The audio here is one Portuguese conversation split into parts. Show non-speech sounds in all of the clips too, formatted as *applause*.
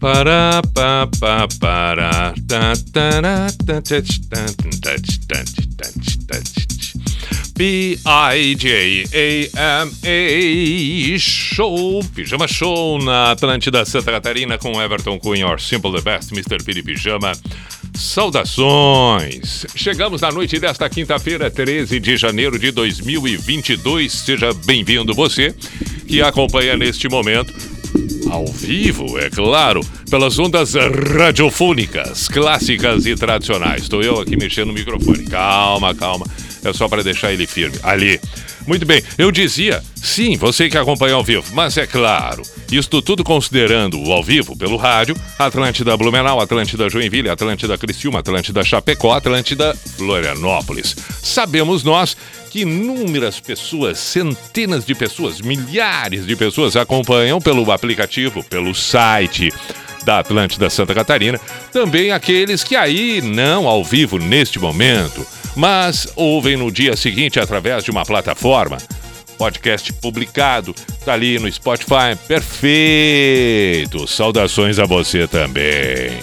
Para pa pa para ta ta ra, ta ta ch, ta ta ta ta. B I J A M A Show, Pijama Show na Atlântida Santa Catarina com Everton Cunha, or Simple the Best, Mr. Piri Pijama. Saudações! Chegamos na noite desta quinta-feira, 13 de janeiro de 2022. Seja bem-vindo você que acompanha neste momento ao vivo, é claro, pelas ondas radiofônicas, clássicas e tradicionais. Estou eu aqui mexendo no microfone. Calma, calma. É só para deixar ele firme. Ali. Muito bem, eu dizia, sim, você que acompanha ao vivo, mas é claro, isto tudo considerando o ao vivo pelo rádio, Atlântida Blumenau, Atlântida Joinville, Atlântida Criciúma, Atlântida Chapecó, Atlântida Florianópolis. Sabemos nós que inúmeras pessoas, centenas de pessoas, milhares de pessoas acompanham pelo aplicativo, pelo site da Atlântida Santa Catarina, também aqueles que aí não ao vivo neste momento, mas ouvem no dia seguinte através de uma plataforma. Podcast publicado, tá ali no Spotify. Perfeito! Saudações a você também.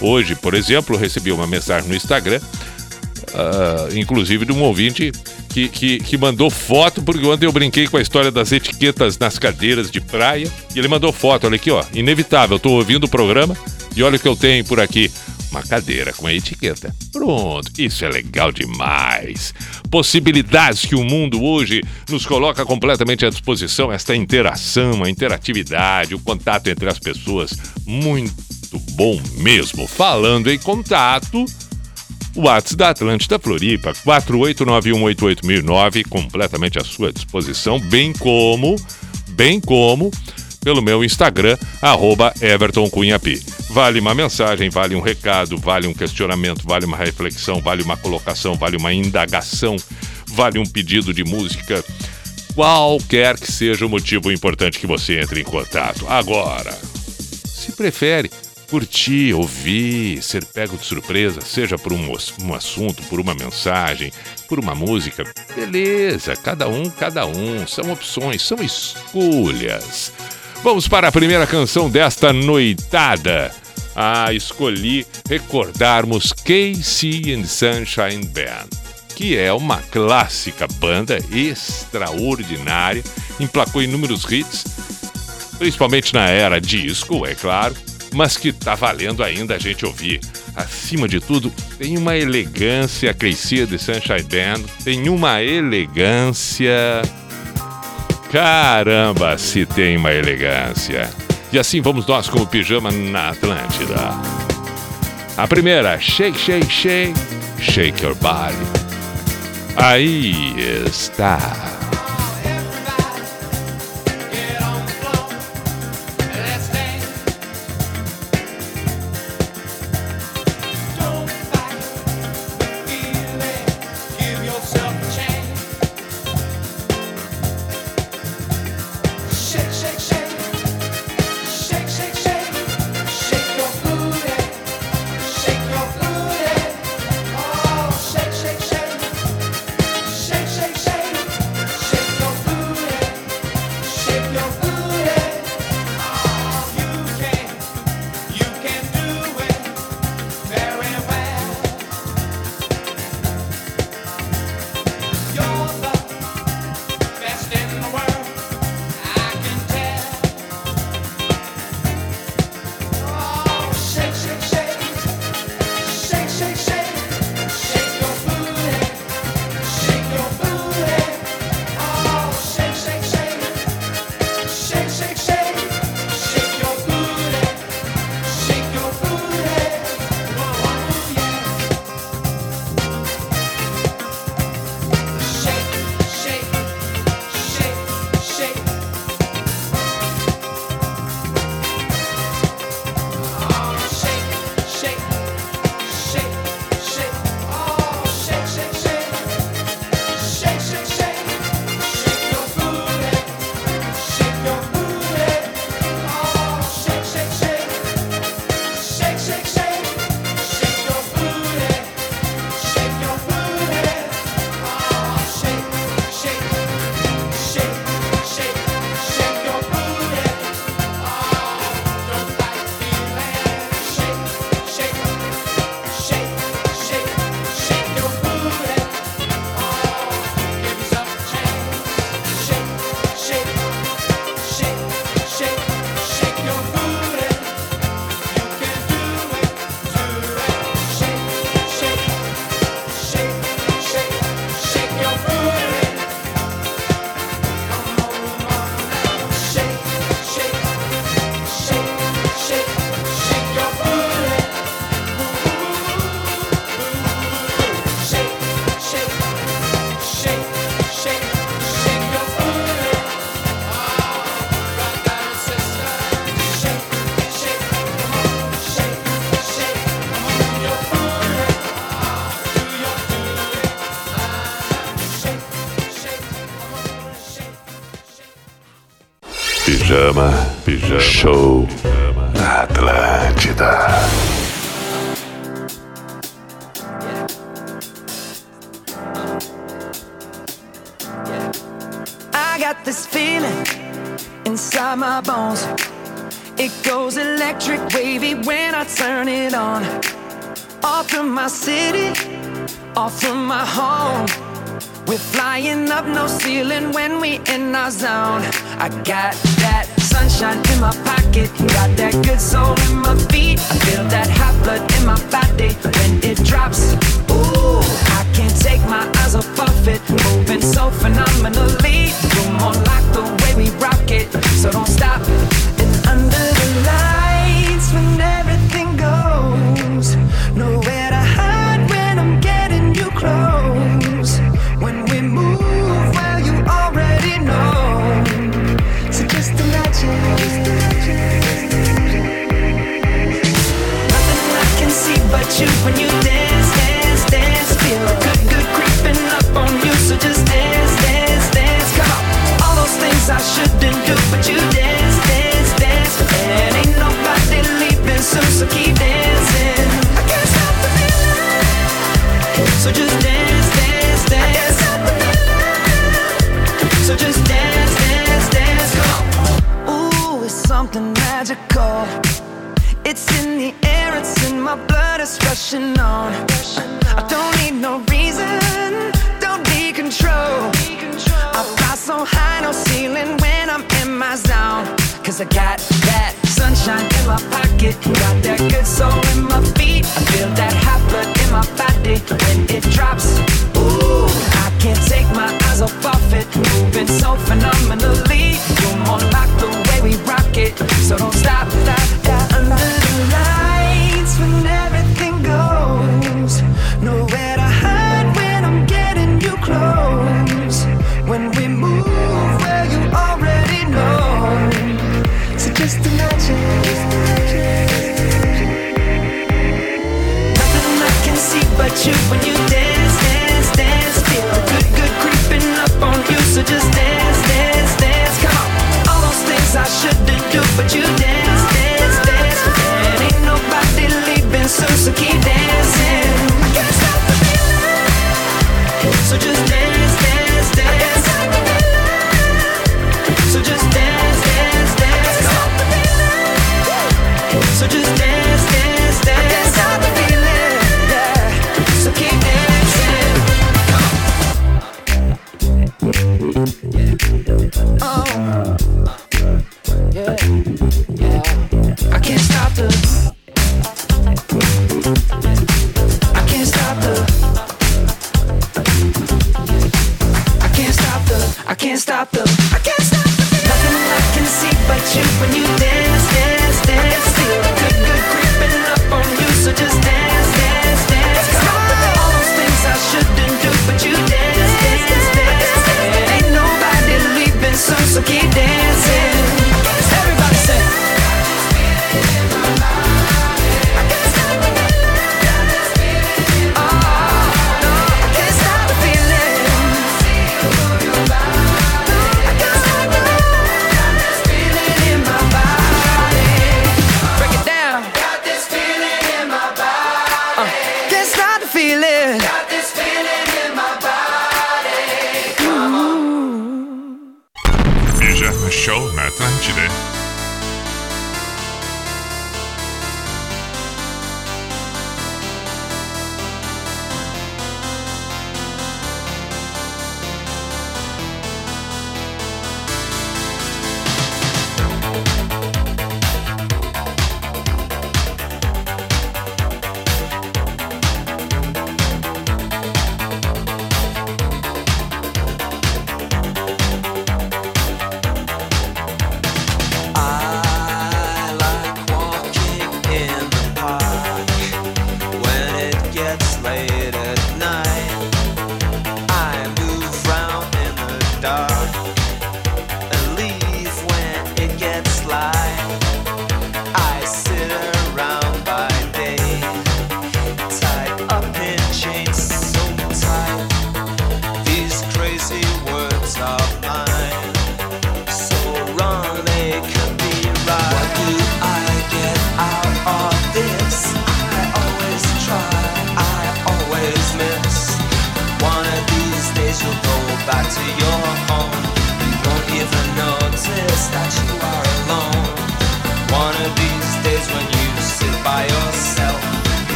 Hoje, por exemplo, recebi uma mensagem no Instagram, uh, inclusive de um ouvinte que, que, que, mandou foto, porque ontem eu brinquei com a história das etiquetas nas cadeiras de praia. E ele mandou foto, olha aqui, ó. Inevitável, tô ouvindo o programa e olha o que eu tenho por aqui. Uma cadeira com a etiqueta. Pronto, isso é legal demais. Possibilidades que o mundo hoje nos coloca completamente à disposição, esta interação, a interatividade, o contato entre as pessoas. Muito bom mesmo. Falando em contato, WhatsApp da Atlântida Floripa, 489188009, completamente à sua disposição, bem como, bem como pelo meu Instagram, arroba. Vale uma mensagem, vale um recado, vale um questionamento, vale uma reflexão, vale uma colocação, vale uma indagação, vale um pedido de música. Qualquer que seja o motivo importante que você entre em contato. Agora, se prefere curtir, ouvir, ser pego de surpresa, seja por um, um assunto, por uma mensagem, por uma música, beleza, cada um, cada um, são opções, são escolhas. Vamos para a primeira canção desta noitada. Ah, escolhi recordarmos Casey and Sunshine Band, que é uma clássica banda extraordinária, emplacou inúmeros hits, principalmente na era disco, é claro, mas que tá valendo ainda a gente ouvir. Acima de tudo, tem uma elegância Casey and Sunshine Band, tem uma elegância Caramba, se tem uma elegância. E assim vamos nós com o pijama na Atlântida. A primeira, shake, shake, shake, shake your body. Aí está. flying up no ceiling when we in our zone. I got that sunshine in my pocket, got that good soul in my feet. I feel that hot blood in my body when it drops. Ooh, I can't take my eyes off of it, moving so phenomenal.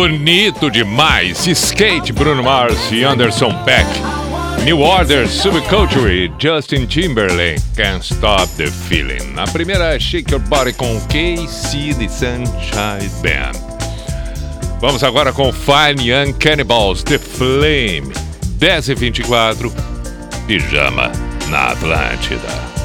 bonito demais. Skate, Bruno Mars e Anderson Peck. New Order, Subculture, Justin Timberlake, Can't Stop the Feeling. A primeira é Shake Your Body com KC The Sunshine Band. Vamos agora com Fine Young Cannibals, The Flame. 10 e 24, Pijama na Atlântida.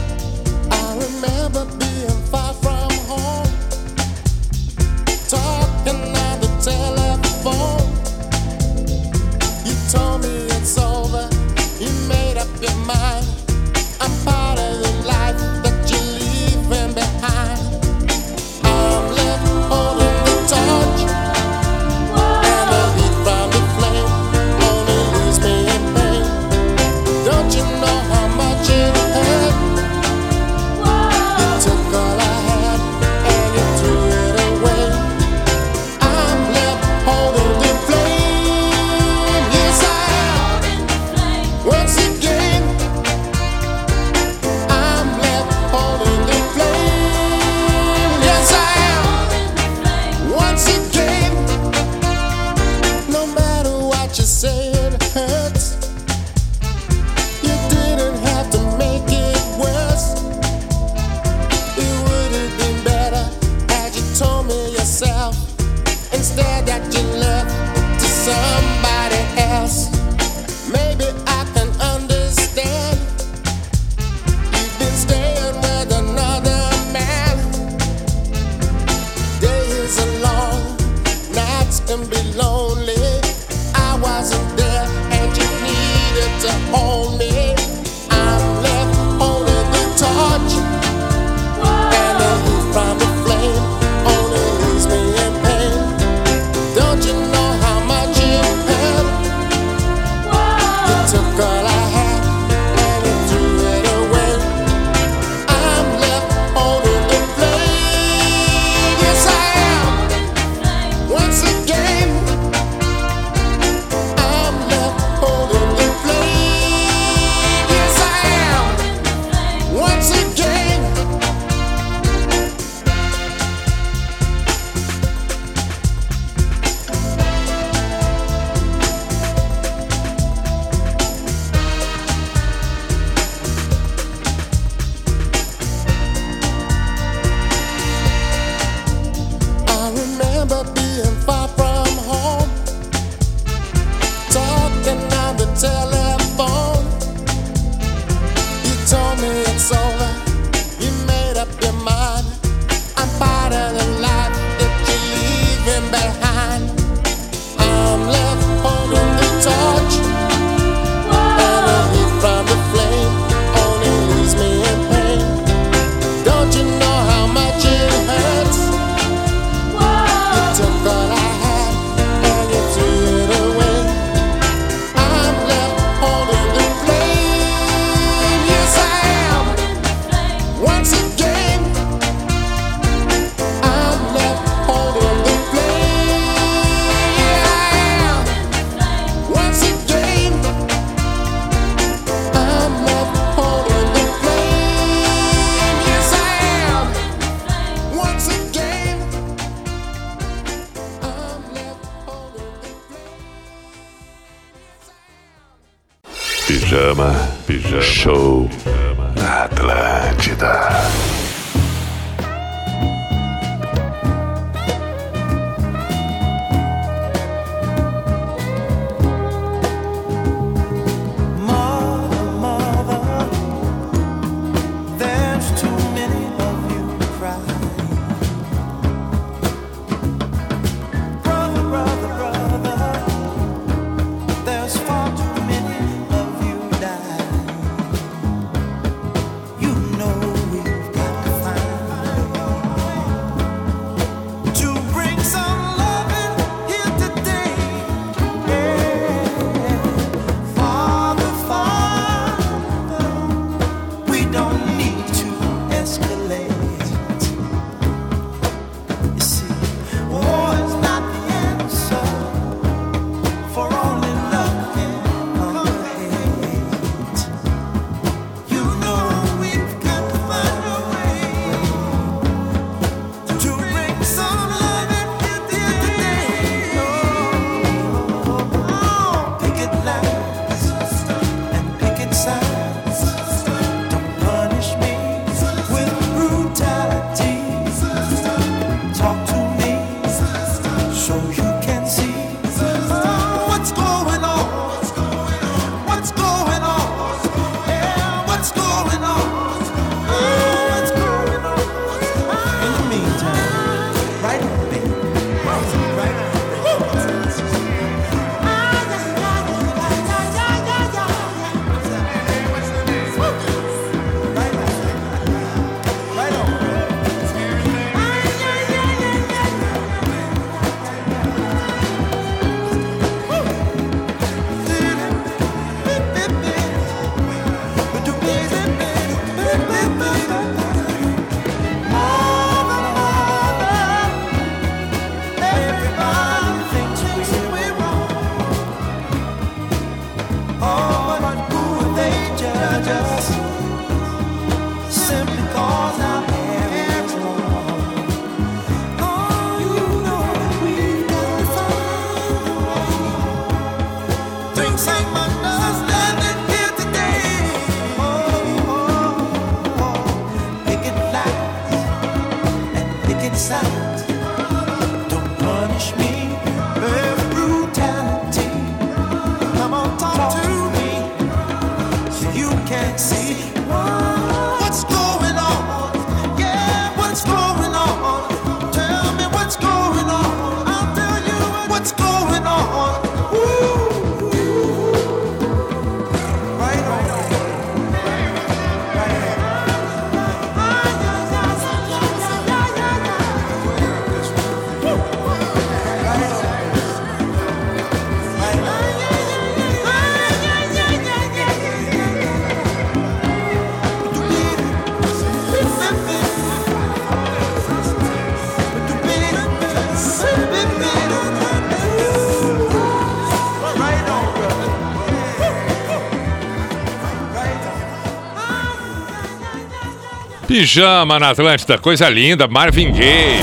Pijama na Atlântida, coisa linda, Marvin Gaye.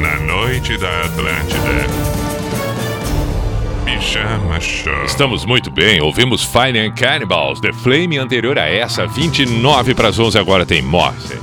Na noite da Atlântida. Pijama Show. Estamos muito bem, ouvimos Fine and Cannibals, The Flame anterior a essa, 29 para as 11 agora tem Morse.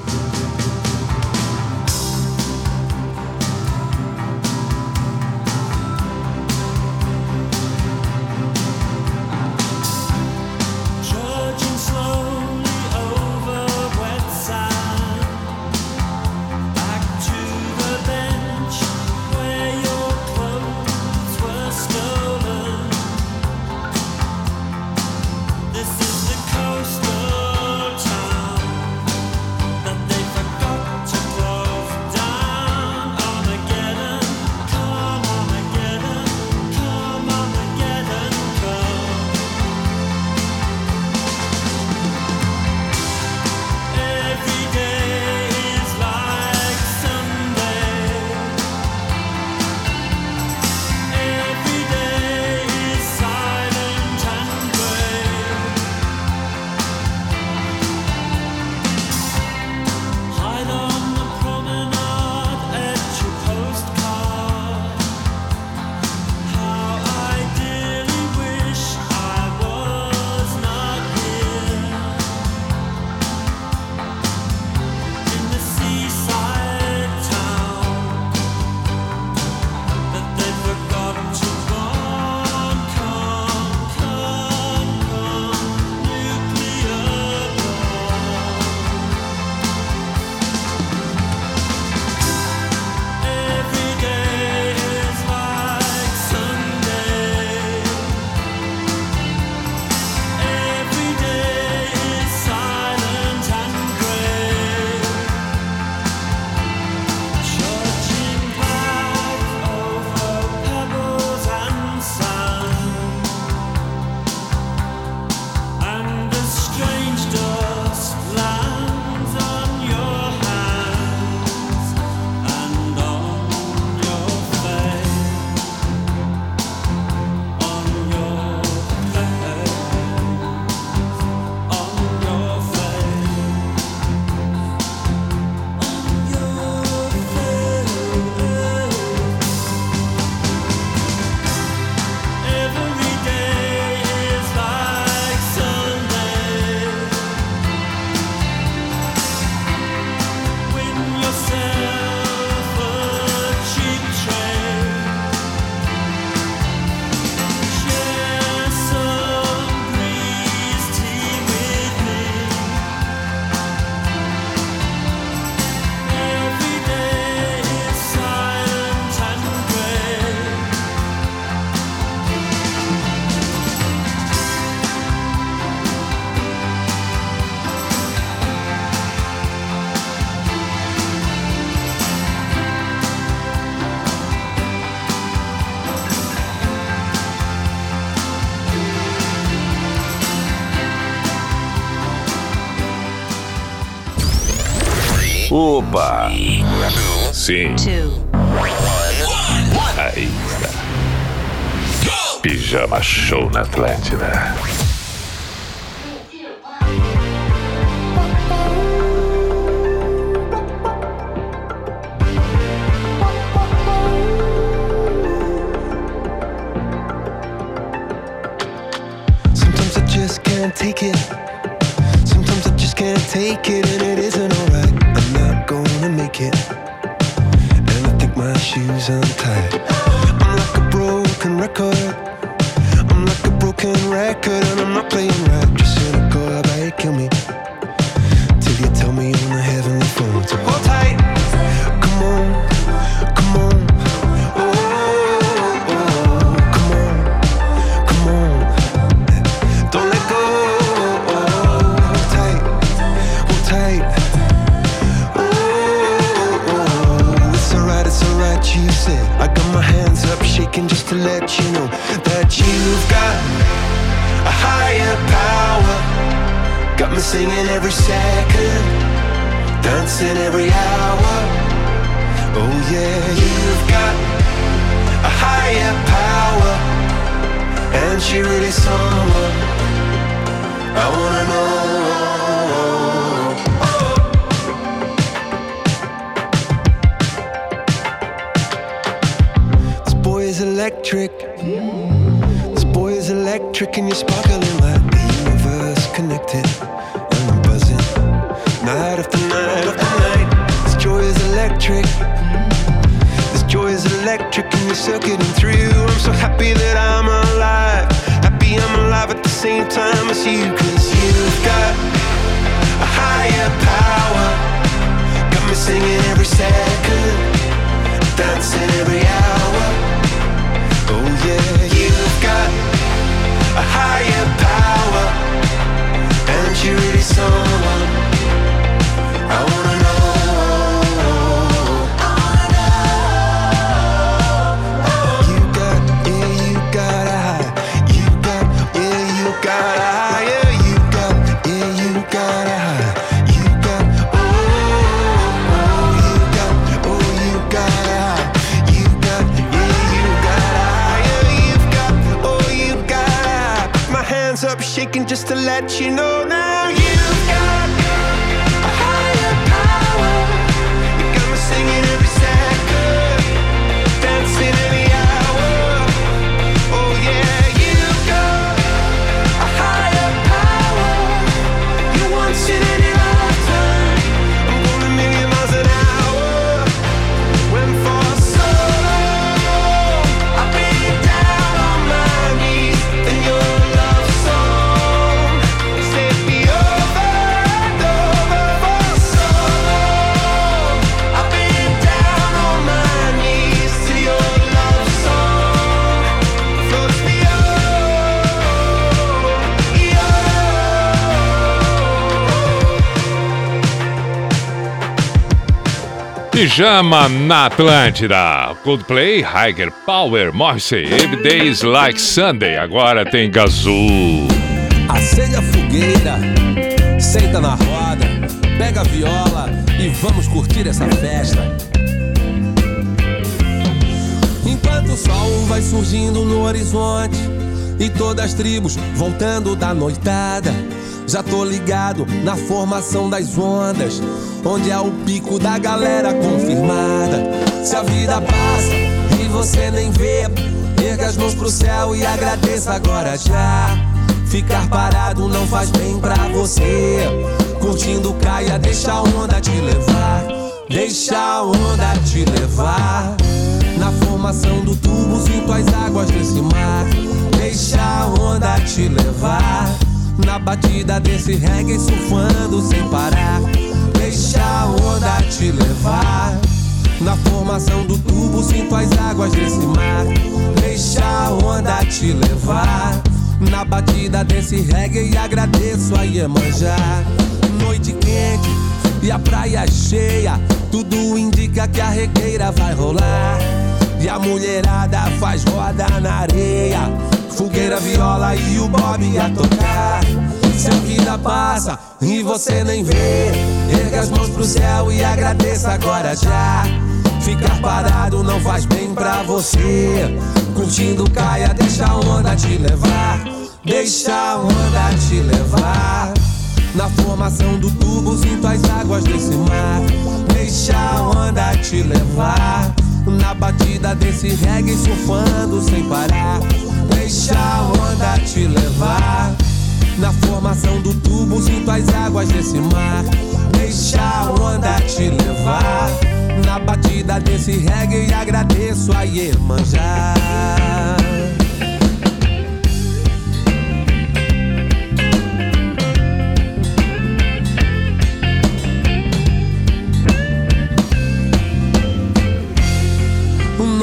Opa! Sim. Aí está. Pijama Show na Atlântida. Pijama na Atlântida. Coldplay, Higher Power, Morrissey, Every Days Like Sunday. Agora tem Gazoo. Acende a fogueira, senta na roda, pega a viola e vamos curtir essa festa. Enquanto o sol vai surgindo no horizonte e todas as tribos voltando da noitada. Já tô ligado na formação das ondas, onde é o pico da galera confirmada. Se a vida passa e você nem vê, erga as mãos pro céu e agradeça agora já. Ficar parado não faz bem pra você. Curtindo caia, deixa a onda te levar. Deixa a onda te levar. Na formação do tubo, sinto as águas desse mar. Deixa a onda te levar. Na batida desse reggae surfando sem parar. Deixa a onda te levar. Na formação do tubo sinto as águas desse mar. Deixa a onda te levar. Na batida desse reggae e agradeço a Iemanjá. Noite quente e a praia cheia. Tudo indica que a regueira vai rolar. E a mulherada faz roda na areia. Fogueira, viola e o Bob a tocar. Se a vida passa e você nem vê, erga as mãos pro céu e agradeça agora já. Ficar parado não faz bem pra você. Curtindo caia, deixa a onda te levar. Deixa a onda te levar. Na formação do tubo, sinto as águas desse mar. Deixa a onda te levar. Na batida desse reggae, surfando sem parar. Deixa a onda te levar. Na formação do tubo, sinto as águas desse mar. Deixa a onda te levar. Na batida desse reggae, agradeço a Iemanjá.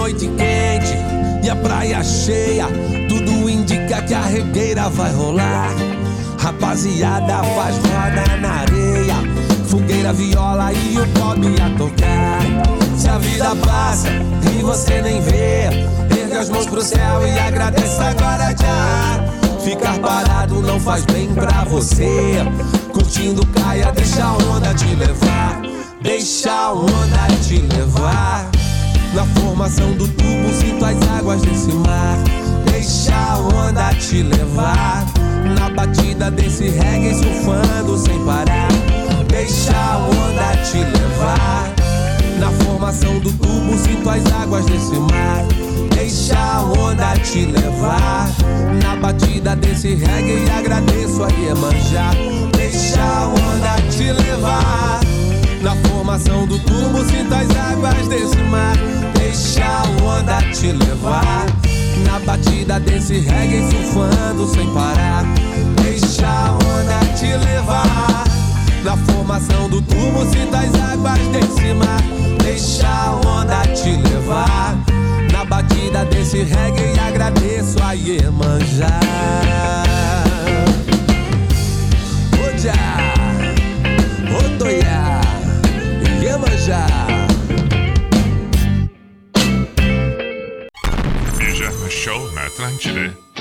Noite quente e a praia cheia, tudo indica que a regueira vai rolar. Rapaziada faz roda na areia, fogueira, viola e o pop a tocar. Se a vida passa e você nem vê, erga as mãos pro céu e agradeça agora já. Ficar parado não faz bem pra você. Curtindo caia, deixa a onda te levar. Deixa a onda te levar. Na formação do tubo, sinto as águas desse mar. Deixa a onda te levar. Na batida desse reggae, surfando sem parar. Deixa a onda te levar. Na formação do tubo, sinto as águas desse mar. Deixa a onda te levar. Na batida desse reggae, agradeço a Iemanjá. Deixa a onda te levar. Na formação do tubo, sinto as águas desse mar. Deixa a onda te levar. Na batida desse reggae, surfando sem parar. Deixa a onda te levar. Na formação do tubo, sinto as águas desse mar. Deixa a onda te levar. Na batida desse reggae, agradeço a Iemanjá. Na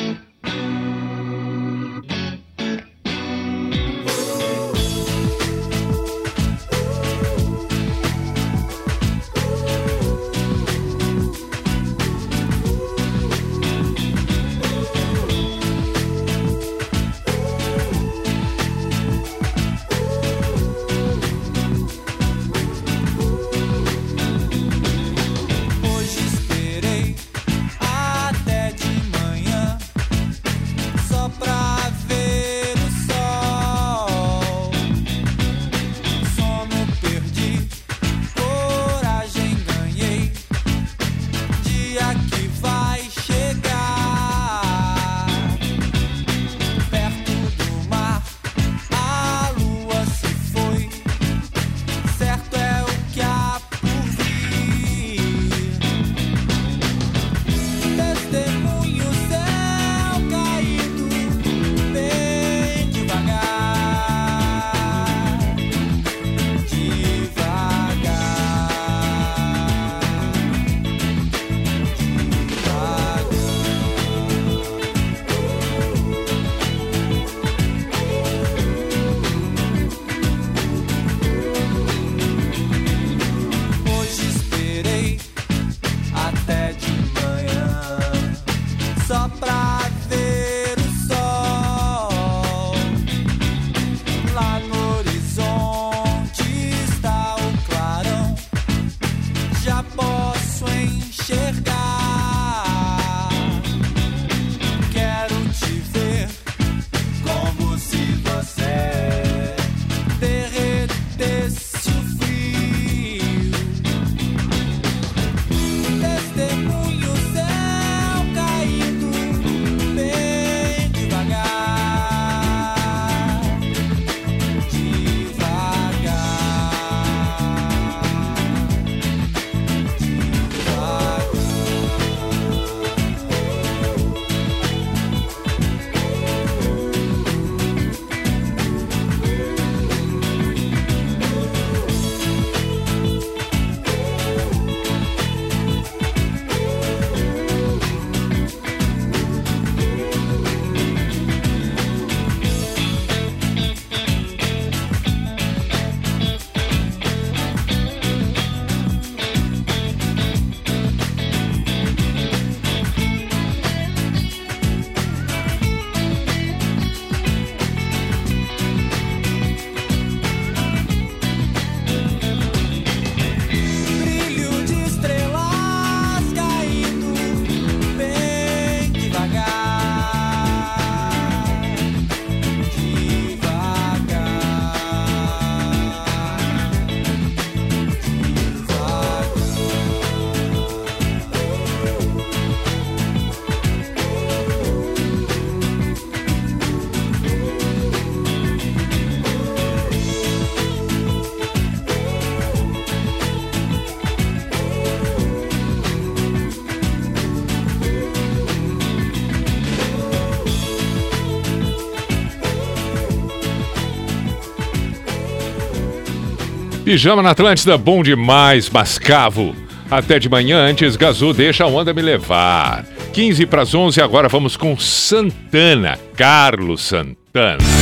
Pijama na Atlântida, bom demais, Mascavo. Até de manhã, antes, Gazu, deixa a onda me levar. 15 para as 11, agora vamos com Santana, Carlos Santana.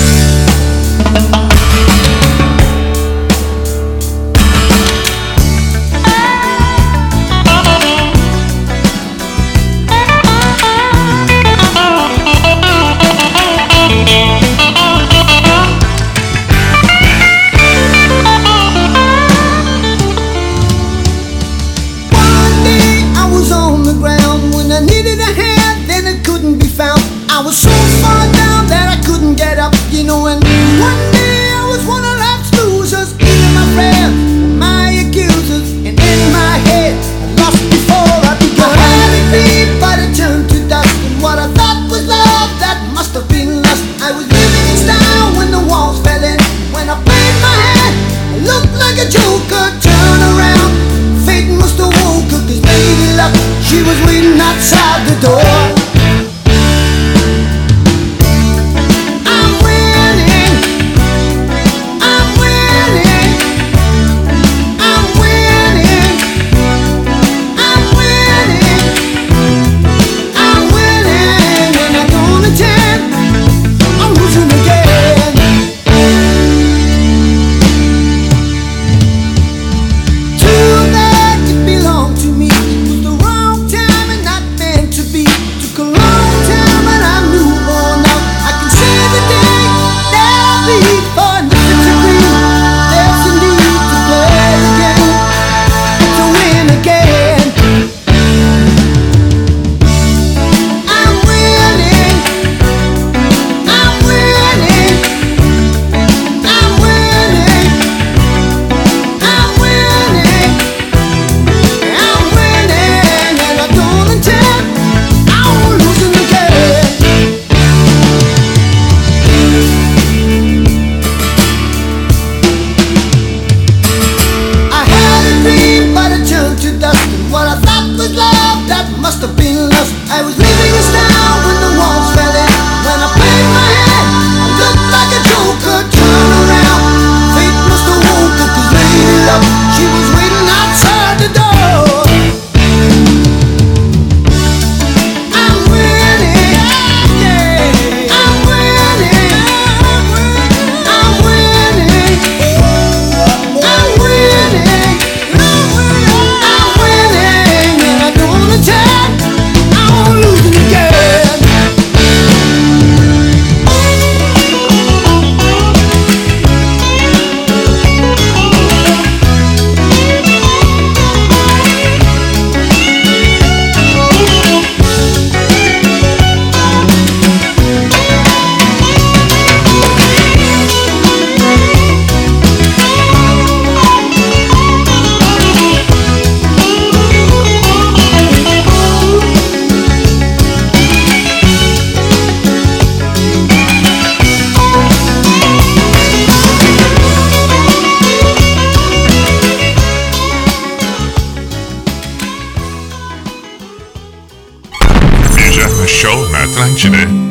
Na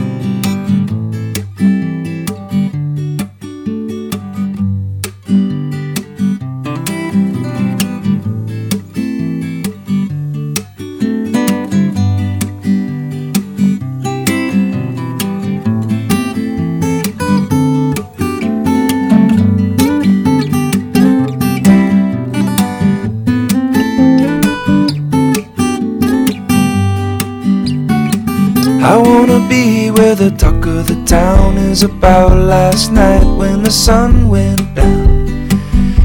where the talk of the town is about last night when the sun went down.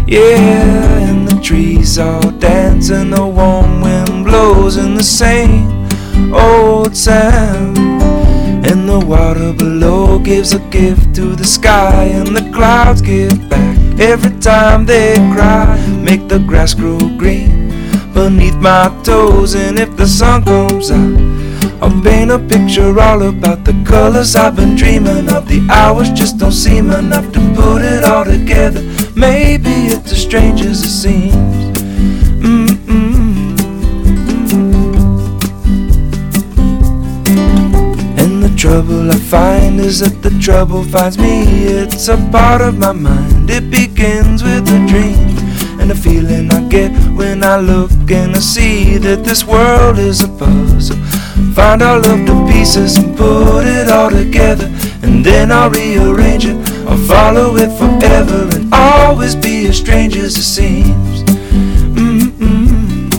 Yeah, and the trees all dance and the warm wind blows in the same old sound. And the water below gives a gift to the sky, and the clouds give back every time they cry. Make the grass grow green beneath my toes, and if the sun comes out, paint a picture all about the colors I've been dreaming of. The hours just don't seem enough to put it all together. Maybe it's as strange as it seems. Mm-mm. And the trouble I find is that the trouble finds me. It's a part of my mind. It begins with a dream and the feeling I get when I look and I see that this world is a puzzle. Find all of the pieces and put it all together, and then I'll rearrange it. I'll follow it forever and always be as strange as it seems. Mm-mm.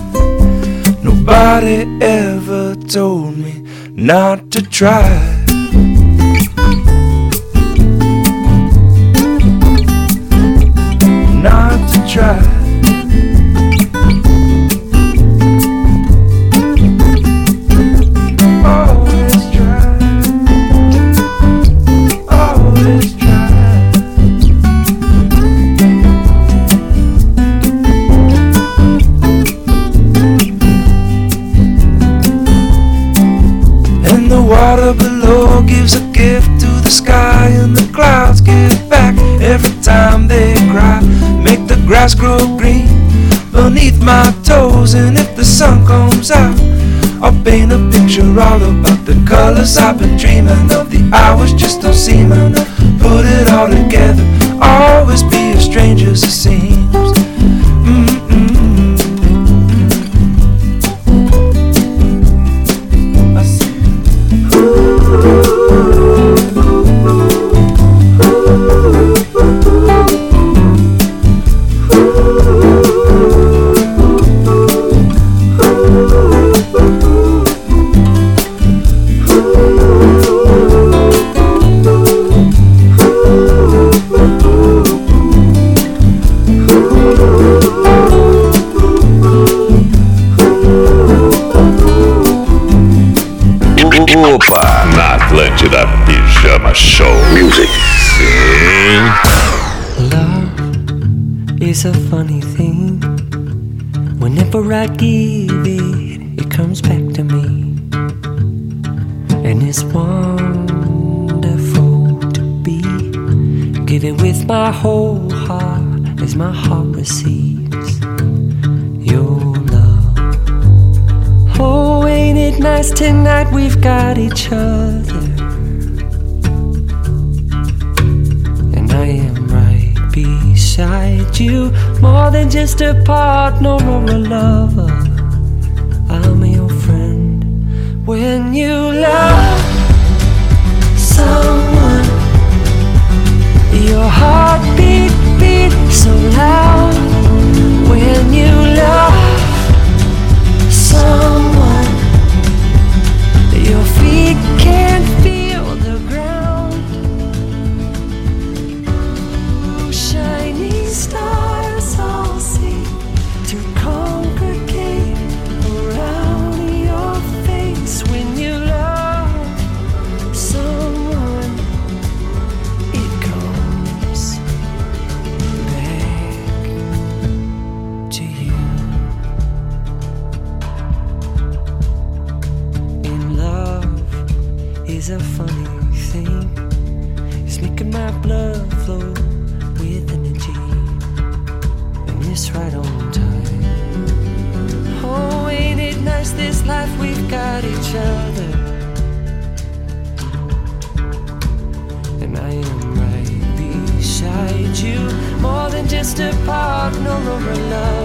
Nobody ever told me not to try. Beneath my toes, and if the sun comes out, I'll paint a picture all about the colors I've been dreaming of. The hours just don't seem enough. Put it all together, always be as strange as it seems. Whenever I give it, it comes back to me. And it's wonderful to be given with my whole heart as my heart receives your love. Oh, ain't it nice tonight? We've got each other. Beside you. More than just a partner or a lover. I'm your friend. When you love someone, your heart beat, beat so loud. When you love someone, Mr. Park, no longer love.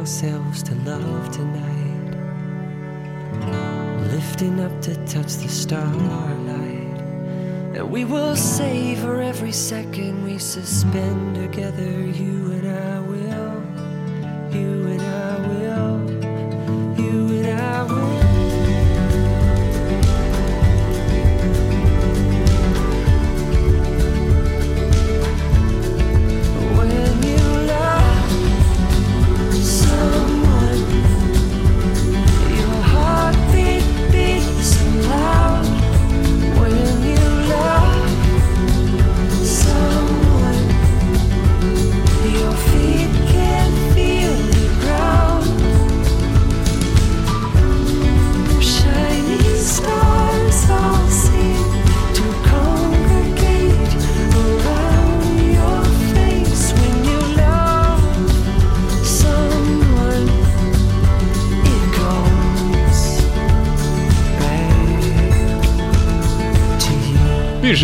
Ourselves to love tonight. Lifting up to touch the starlight. And we will savor every second we suspend together. You and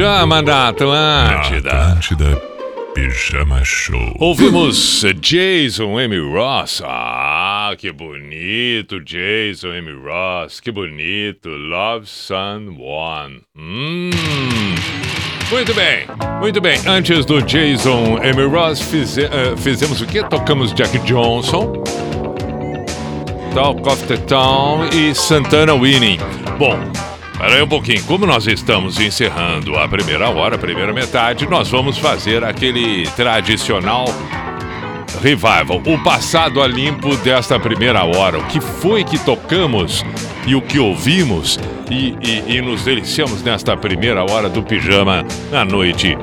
Pijama na Atlântida. Atlântida Pijama Show. Ouvimos Jason M. Ross. Ah, que bonito, Jason M. Ross. Que bonito. Love Someone. Hum. Muito bem, muito bem. Antes do Jason M. Ross, fize- eh, fizemos o quê? Tocamos Jack Johnson. Talk of the Town e Santana Winning. Bom, Espera aí um pouquinho. Como nós estamos encerrando a primeira hora, a primeira metade, nós vamos fazer aquele tradicional revival. O passado a limpo desta primeira hora. O que foi que tocamos e o que ouvimos e, e- e nos deliciamos nesta primeira hora do pijama na noite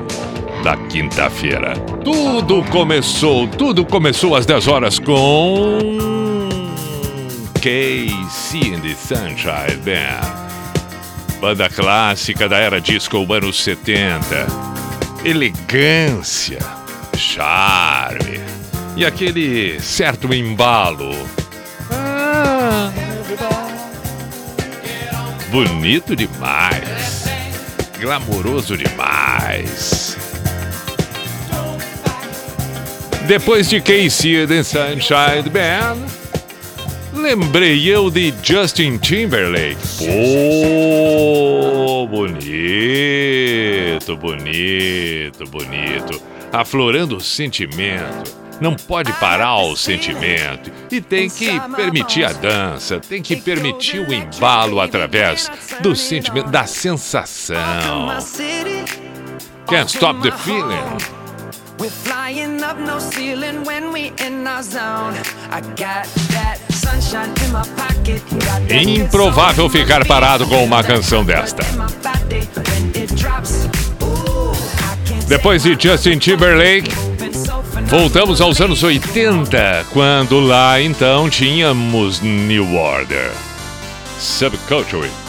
da quinta-feira. Tudo começou, tudo começou às 10 horas com. KC and the Sunshine Band. Banda clássica da era disco anos 70. Elegância, charme e aquele certo embalo. Ah, bonito demais. Glamouroso demais. Depois de Casey and Sunshine Band, Lembrei eu de Justin Timberlake. Pô, bonito, bonito, bonito. Aflorando o sentimento. Não pode parar o sentimento. E tem que permitir a dança, tem que permitir o embalo através do sentimento, da sensação. Can't stop the feeling. We're flying up no ceiling when we in our zone. I got that Improvável ficar parado com uma canção desta. Depois de Justin Timberlake. Voltamos aos anos 80, quando lá então tínhamos New Order. Subculture.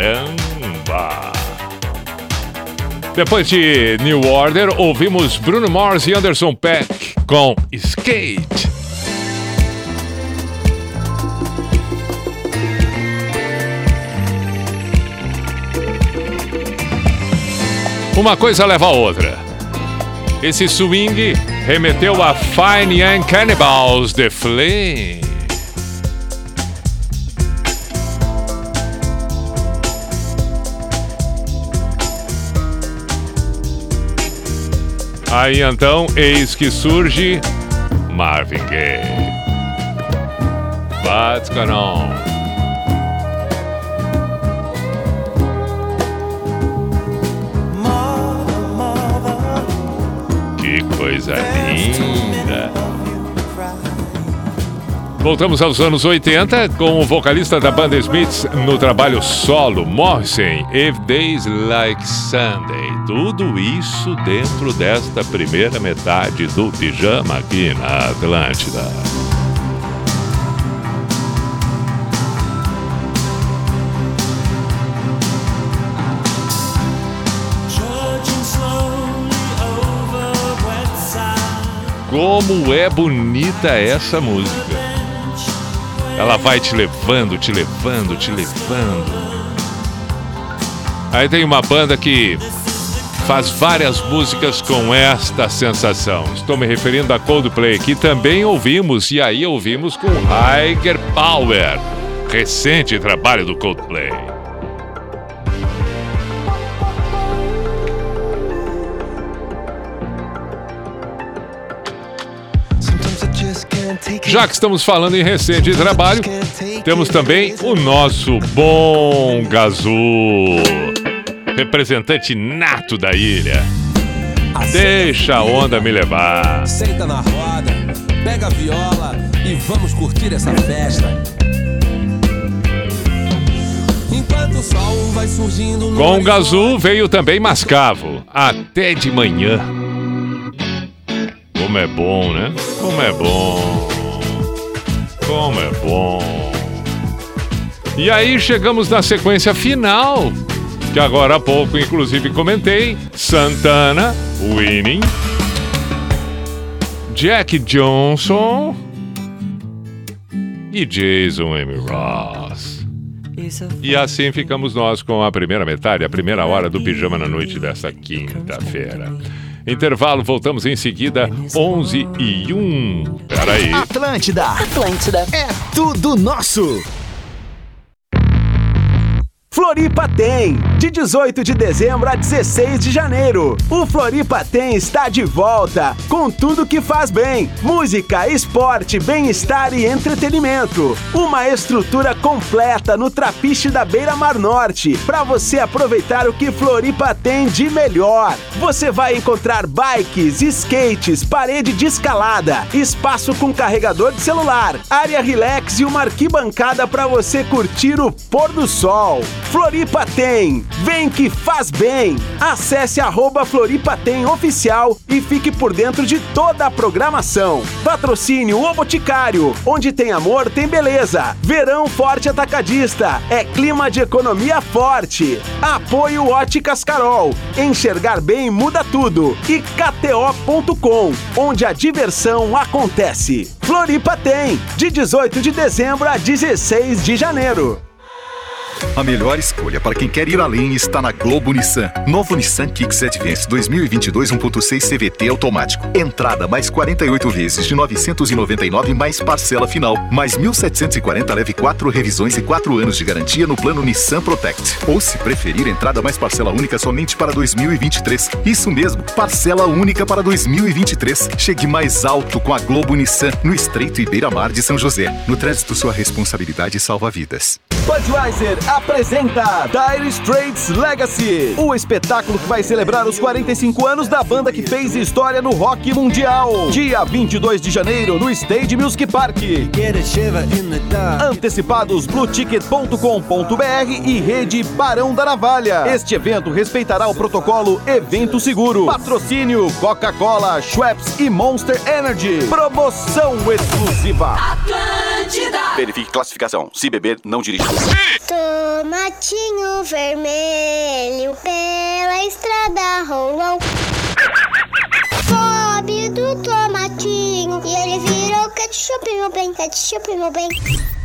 Caramba! Depois de New Order, ouvimos Bruno Mars e Anderson Peck com Skate. Uma coisa leva a outra. Esse swing remeteu a Fine Young Cannibals The Flame. Aí então, eis que surge Marvin Gaye. What's going on? Que coisa linda! Voltamos aos anos 80 com o vocalista da banda Smiths no trabalho solo, Morrison, If Days Like Sunday. Tudo isso dentro desta primeira metade do pijama aqui na Atlântida. Como é bonita essa música. Ela vai te levando, te levando, te levando. Aí tem uma banda que faz várias músicas com esta sensação. Estou me referindo a Coldplay, que também ouvimos, e aí ouvimos com Higher Power, recente trabalho do Coldplay. Já que estamos falando em recente trabalho, temos também o nosso bom Gazu, representante nato da ilha. Deixa a onda me levar. Senta na roda, pega a viola e vamos curtir essa festa. Enquanto o sol vai surgindo no Com Gazu veio também Mascavo, até de manhã. Como é bom, né? Como é bom. Como é bom. E aí chegamos na sequência final que agora há pouco, inclusive, comentei. Santana, Winning. Jack Johnson e Jason M. Ross. E assim ficamos nós com a primeira metade, a primeira hora do Pijama na Noite desta quinta-feira. Intervalo, voltamos em seguida, 11 e 1. Peraí. Atlântida. Atlântida. É tudo nosso. Floripa tem! De 18 de dezembro a 16 de janeiro, o Floripa tem está de volta com tudo que faz bem: música, esporte, bem-estar e entretenimento. Uma estrutura completa no Trapiche da Beira Mar Norte para você aproveitar o que Floripa tem de melhor. Você vai encontrar bikes, skates, parede de escalada, espaço com carregador de celular, área relax e uma arquibancada para você curtir o pôr do sol. Floripa tem! Vem que faz bem! Acesse arroba Floripa tem oficial e fique por dentro de toda a programação. Patrocínio O Boticário, onde tem amor, tem beleza. Verão Forte Atacadista, é clima de economia forte. Apoio Óticas Carol, enxergar bem muda tudo. E KTO.com, onde a diversão acontece. Floripa tem, de 18 de dezembro a 16 de janeiro. A melhor escolha para quem quer ir além está na Globo Nissan. Novo Nissan Kicks Advance 2022 1.6 CVT automático. Entrada mais 48 vezes de 999 mais parcela final. Mais 1.740 leve 4 revisões e 4 anos de garantia no plano Nissan Protect. Ou se preferir, entrada mais parcela única somente para 2023. Isso mesmo, parcela única para 2023. Chegue mais alto com a Globo Nissan no Estreito e Beira-Mar de São José. No trânsito, sua responsabilidade salva vidas. Budweiser apresenta Dire Straits Legacy, o espetáculo que vai celebrar os 45 anos da banda que fez história no rock mundial. Dia 22 de janeiro no Stage Music Park. Antecipados blueticket.com.br e rede Barão da Navalha. Este evento respeitará o protocolo Evento Seguro. Patrocínio Coca-Cola, Schweppes e Monster Energy. Promoção exclusiva. Atlântida. Verifique classificação. Se beber, não dirija. Tomatinho vermelho pela estrada rolou. Sobe do tomatinho e ele virou ketchup, meu bem, ketchup, meu bem.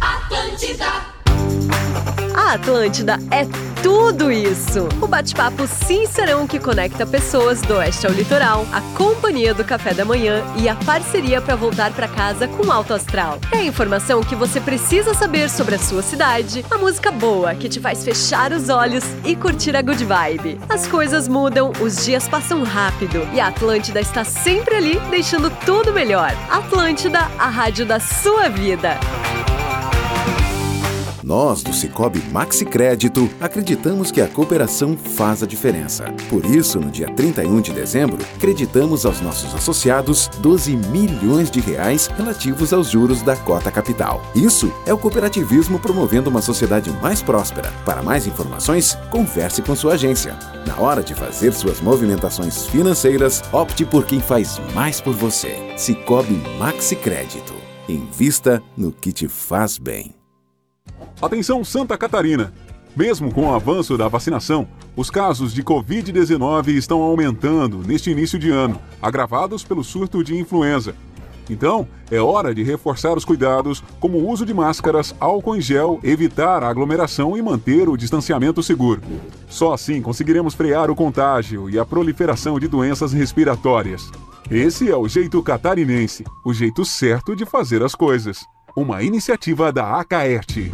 Atlântida. A Atlântida é tudo isso. O bate-papo sincerão que conecta pessoas do oeste ao litoral, a companhia do café da manhã e a parceria para voltar para casa com alto astral. É a informação que você precisa saber sobre a sua cidade, a música boa que te faz fechar os olhos e curtir a good vibe. As coisas mudam, os dias passam rápido e a Atlântida está sempre ali deixando tudo melhor. Atlântida, a rádio da sua vida. Nós, do Cicobi Maxi Crédito, acreditamos que a cooperação faz a diferença. Por isso, no dia 31 de dezembro, creditamos aos nossos associados 12 milhões de reais relativos aos juros da cota capital. Isso é o cooperativismo promovendo uma sociedade mais próspera. Para mais informações, converse com sua agência. Na hora de fazer suas movimentações financeiras, opte por quem faz mais por você. Cicobi Maxi Crédito. Invista no que te faz bem. Atenção Santa Catarina! Mesmo com o avanço da vacinação, os casos de Covid-19 estão aumentando neste início de ano, agravados pelo surto de influenza. Então, é hora de reforçar os cuidados, como o uso de máscaras, álcool em gel, evitar a aglomeração e manter o distanciamento seguro. Só assim conseguiremos frear o contágio e a proliferação de doenças respiratórias. Esse é o jeito catarinense, o jeito certo de fazer as coisas. Uma iniciativa da Acaerte.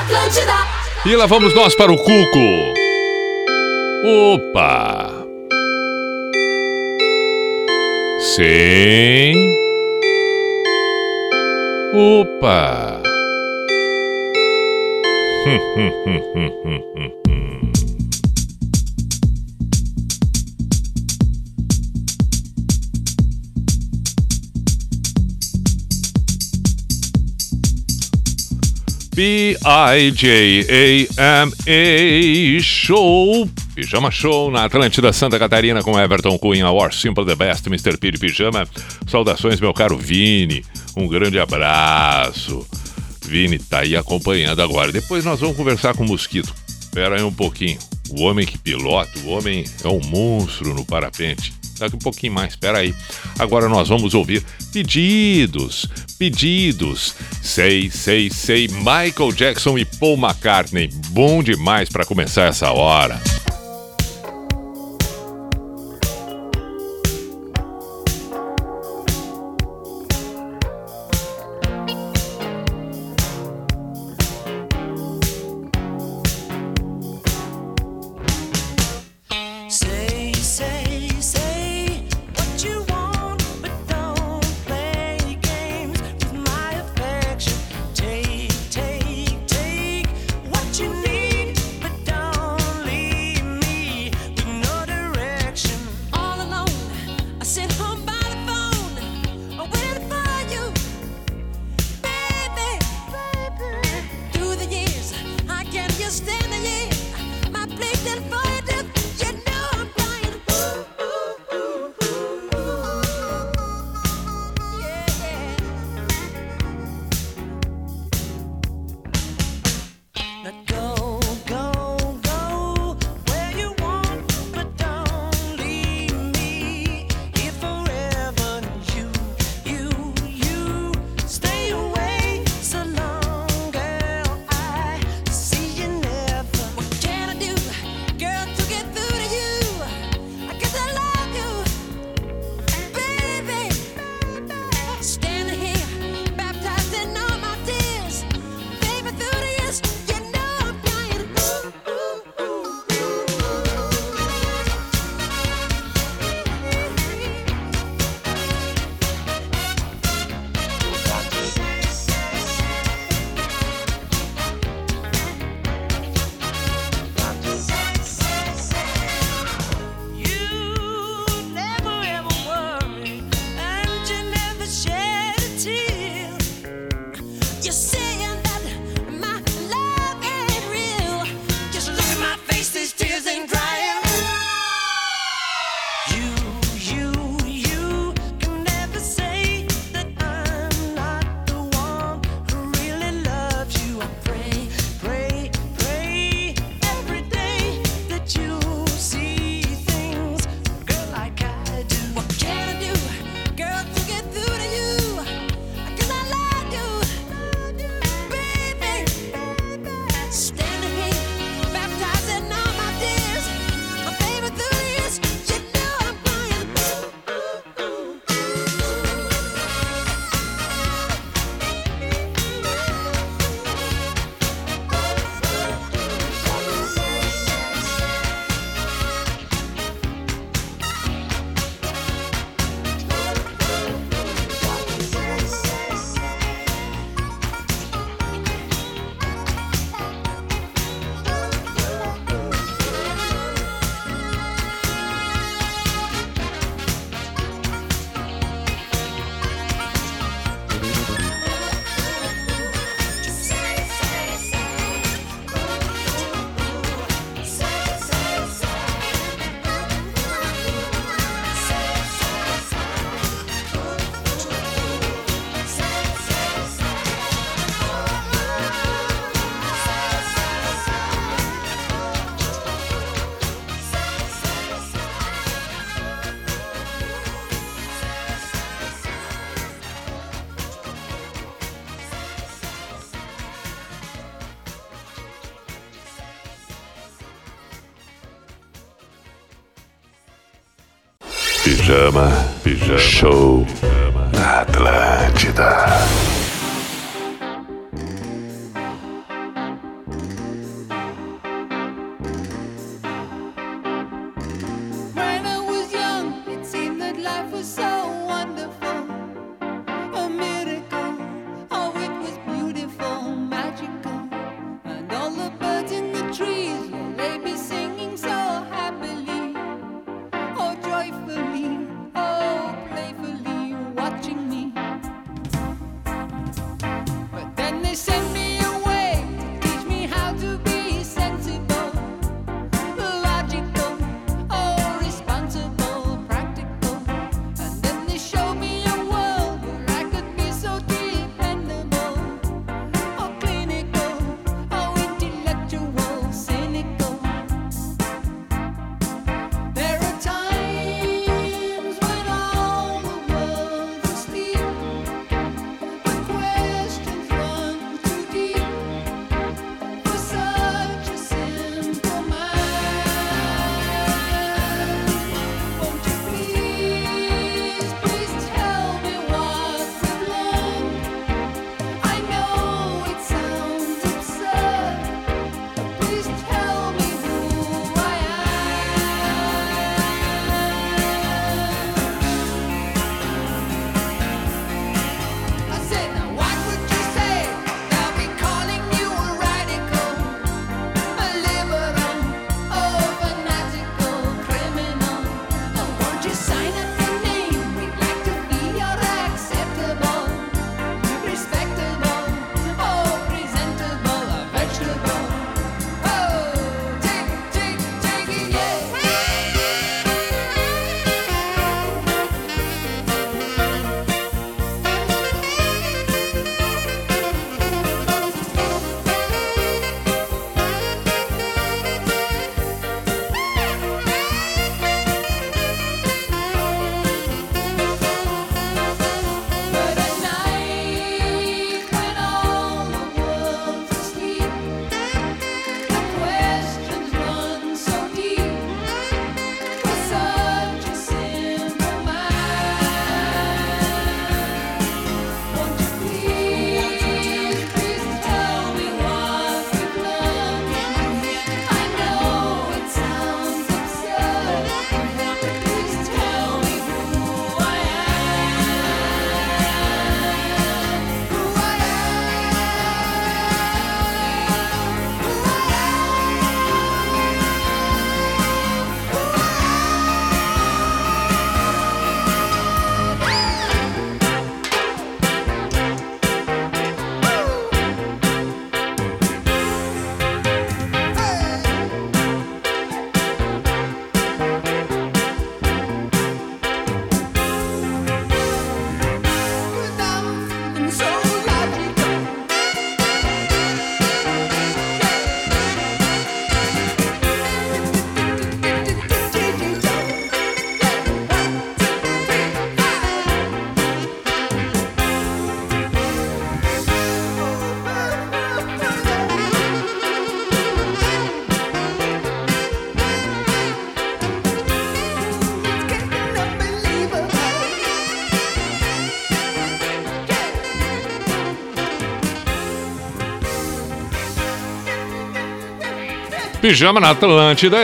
Atlântida. E lá vamos nós para o Cuco. Opa! Sim. Opa! *laughs* P-I-J-A-M-A Show. Pijama Show na Atlântida Santa Catarina com Everton Cunha, War Simple the Best, Mr. P de Pijama. Saudações, meu caro Vini. Um grande abraço. Vini tá aí acompanhando agora. Depois nós vamos conversar com o Mosquito. Espera aí um pouquinho. O homem que pilota, o homem é um monstro no parapente. Daqui um pouquinho mais, espera aí. Agora nós vamos ouvir pedidos, pedidos. Sei, sei, sei, Michael Jackson e Paul McCartney. Bom demais para começar essa hora. Pijama, Pijama Show Pijama. na Atlântida.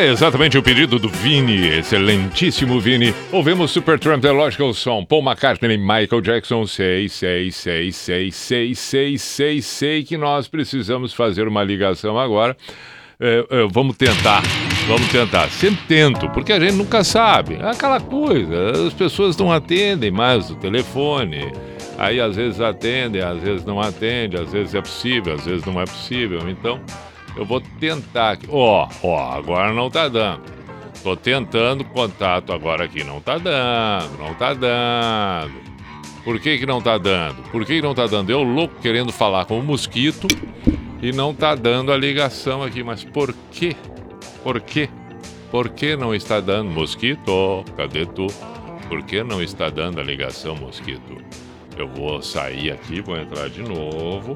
Exatamente o pedido do Vini, excelentíssimo Vini. Ouvimos Supertramp, The Logical Song, Paul McCartney, Michael Jackson, sei, sei, sei, sei, sei, sei, sei, sei que nós precisamos fazer uma ligação agora. É, é, vamos tentar, vamos tentar. Sempre tento, porque a gente nunca sabe. É aquela coisa, as pessoas não atendem mais o telefone. Aí às vezes atendem, às vezes não atendem, às vezes é possível, às vezes não é possível. Então, eu vou tentar aqui. Ó, ó, agora não tá dando. Tô tentando contato agora aqui. Não tá dando, não tá dando. Por que que não tá dando? Por que que não tá dando? Eu louco querendo falar com o mosquito e não tá dando a ligação aqui. Mas por quê? Por quê? Por que não está dando mosquito? Cadê tu? Por que não está dando a ligação mosquito? Eu vou sair aqui, vou entrar de novo.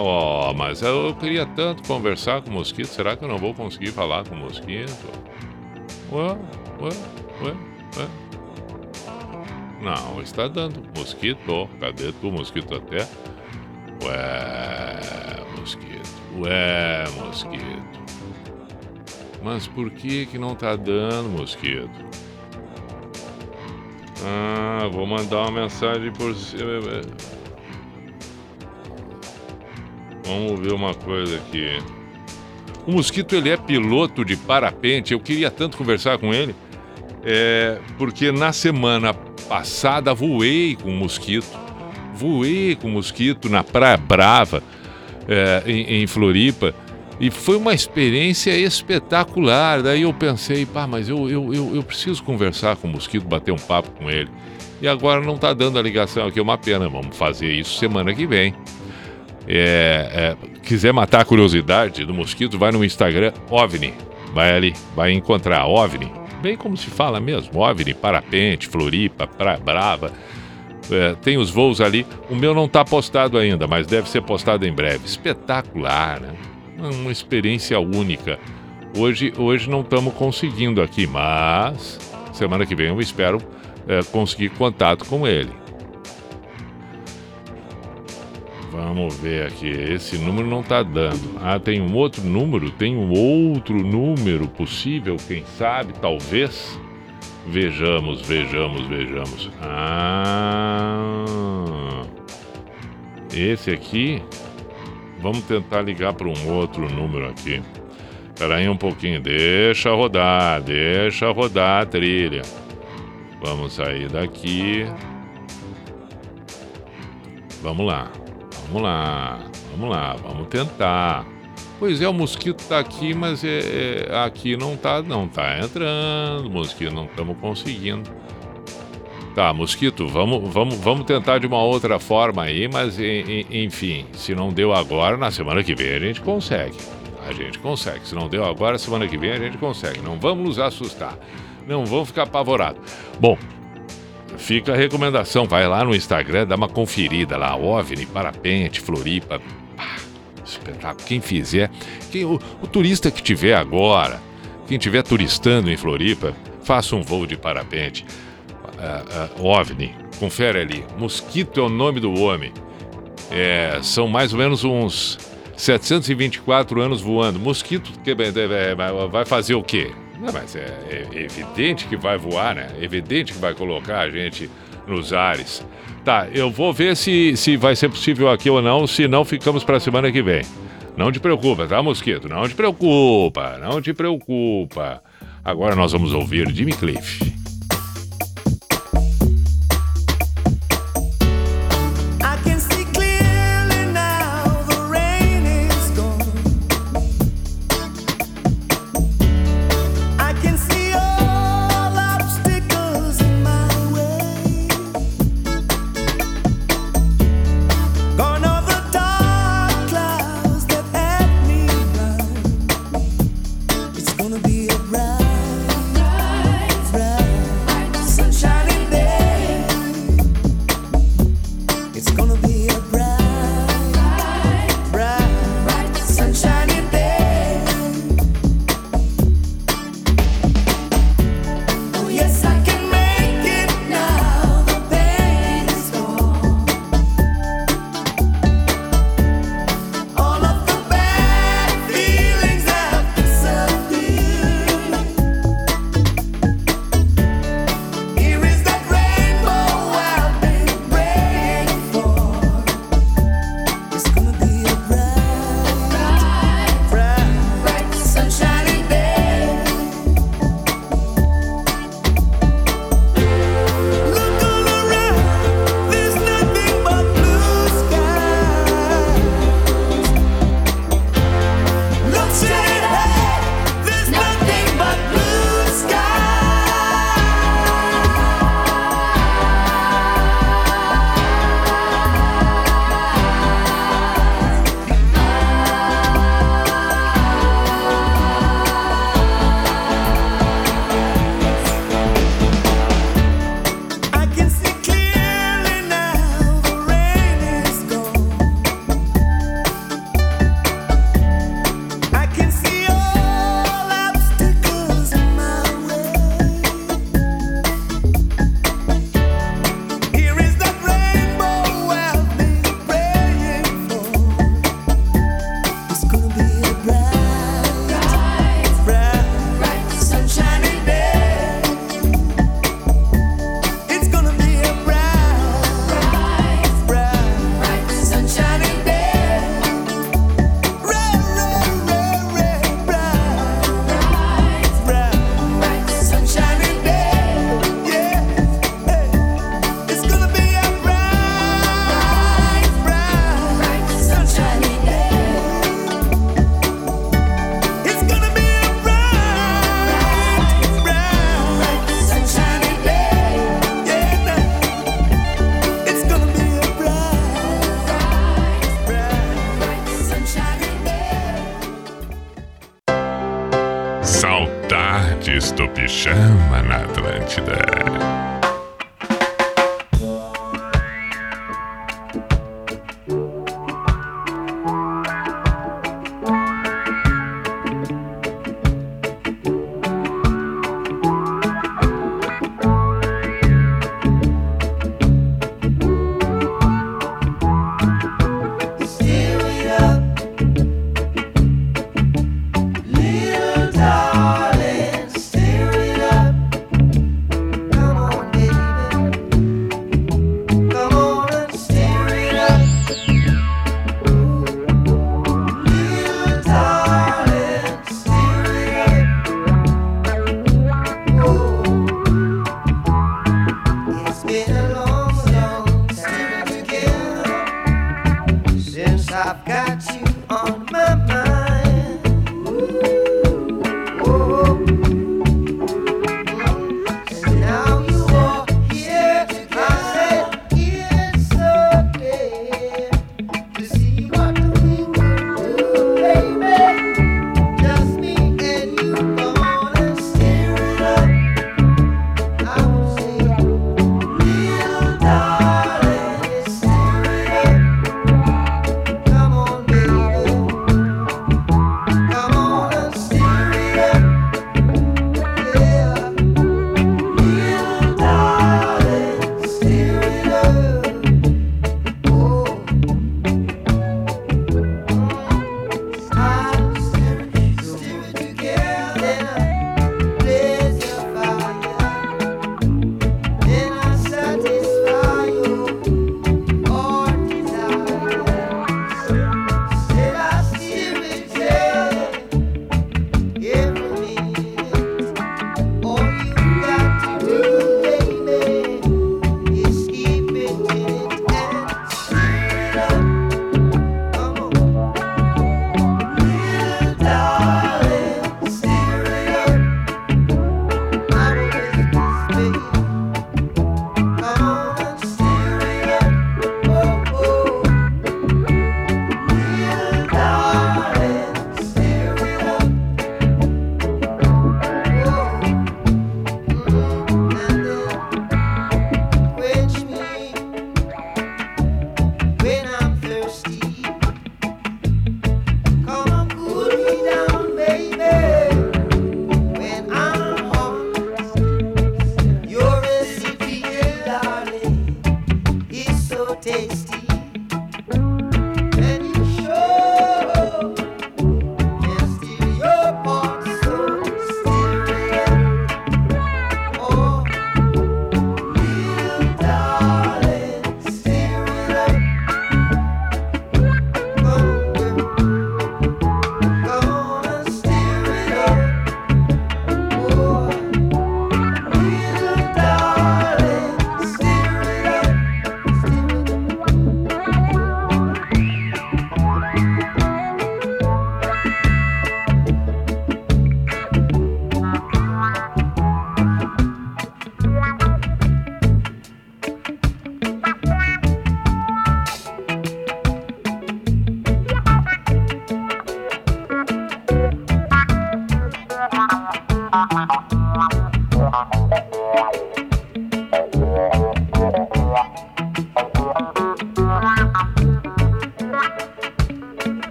Oh, mas eu queria tanto conversar com o mosquito. Será que eu não vou conseguir falar com o mosquito? Ué, ué, ué, ué. Não, está dando. Mosquito, cadê tu, mosquito até? Ué, mosquito. Ué, mosquito. Mas por que que não tá dando, mosquito? Ah, vou mandar uma mensagem por cima. Vamos ver uma coisa aqui. O mosquito ele é piloto de parapente. Eu queria tanto conversar com ele, é, porque na semana passada voei com o mosquito. Voei com o mosquito na Praia Brava, é, em, em Floripa. E foi uma experiência espetacular. Daí eu pensei, pá, mas eu, eu, eu, eu preciso conversar com o mosquito, bater um papo com ele. E agora não tá dando a ligação aqui, é uma pena. Vamos fazer isso semana que vem. É, é, quiser matar a curiosidade do mosquito, vai no Instagram OVNI. Vai ali, vai encontrar OVNI. Bem como se fala mesmo, OVNI, Parapente, Floripa, Brava. É, tem os voos ali. O meu não está postado ainda, mas deve ser postado em breve. Espetacular, né? Uma experiência única. Hoje, hoje não estamos conseguindo aqui, mas semana que vem eu espero é, conseguir contato com ele. Vamos ver aqui. Esse número não está dando. Ah, tem um outro número? Tem um outro número possível? Quem sabe? Talvez. Vejamos, vejamos, vejamos. Ah. Esse aqui. Vamos tentar ligar para um outro número aqui. Espera aí um pouquinho. Deixa rodar, deixa rodar a trilha. Vamos sair daqui. Vamos lá. Vamos lá, vamos lá, vamos tentar. Pois é, o mosquito tá aqui, mas é, é, aqui não tá, não tá entrando, mosquito não estamos conseguindo. Tá, mosquito, vamos, vamos, vamos tentar de uma outra forma aí, mas enfim, se não deu agora, na semana que vem a gente consegue. A gente consegue. Se não deu agora, semana que vem a gente consegue. Não vamos nos assustar. Não vamos ficar apavorados. Bom, Fica a recomendação, vai lá no Instagram, dá uma conferida lá, OVNI, Parapente, Floripa. Espetáculo. Quem fizer, quem, o, o turista que tiver agora, quem tiver turistando em Floripa, faça um voo de parapente. Ah, ah, OVNI, confere ali. Mosquito é o nome do homem. É, são mais ou menos uns 724 anos voando. Mosquito que, é, vai- vai fazer o quê? Não, mas é, é evidente que vai voar, né? É evidente que vai colocar a gente nos ares. Tá, eu vou ver se, se vai ser possível aqui ou não, se não ficamos para a semana que vem. Não te preocupa, tá, Mosquito? Não te preocupa, não te preocupa. Agora nós vamos ouvir Jimmy Cliff.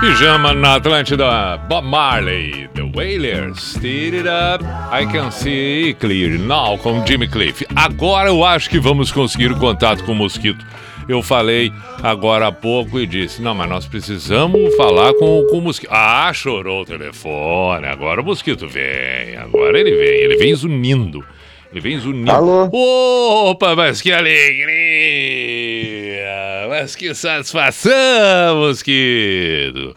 Pijama na Atlântida, Bob Marley, The Wailers, Tear It Up, I Can See Clear Now com Jimmy Cliff. Agora eu acho que vamos conseguir o contato com o Mosquito. Eu falei agora há pouco e disse, não, mas nós precisamos falar com, com o Mosquito. Ah, chorou o telefone, agora o Mosquito vem, agora ele vem, ele vem zunindo. Ele vem zunindo. Alô? Opa, mas que alegria! Mas que satisfação, mosquito!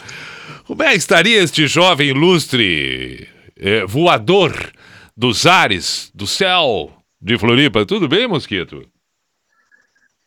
Como é que estaria este jovem ilustre eh, voador dos ares, do céu de Floripa? Tudo bem, mosquito?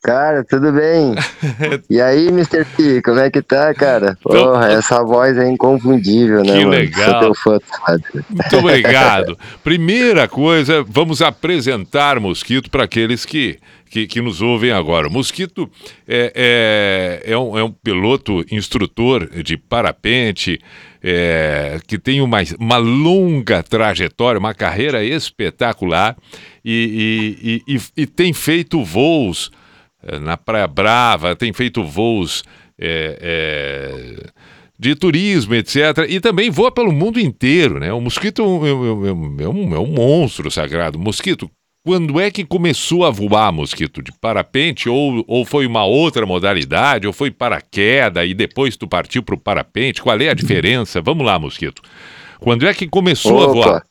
Cara, tudo bem? *laughs* E aí, Mr. P, como é que tá, cara? Porra, essa voz é inconfundível, né, Que mano? legal. Sou teu fã, sabe? Muito obrigado. Primeira coisa, vamos apresentar Mosquito para aqueles que, que, que nos ouvem agora. Mosquito é, é, é, um, é um piloto instrutor de parapente é, que tem uma, uma longa trajetória, uma carreira espetacular e, e, e, e- tem feito voos na Praia Brava, tem feito voos é, é, de turismo, etc. E também voa pelo mundo inteiro, né? O mosquito é um, é um- é um- é um monstro sagrado. Mosquito, quando é que começou a voar, mosquito? De parapente? Ou, ou foi uma outra modalidade? Ou foi paraquedas e depois tu partiu para o parapente? Qual é a diferença? Vamos lá, mosquito. Quando é que começou a Opa. voar?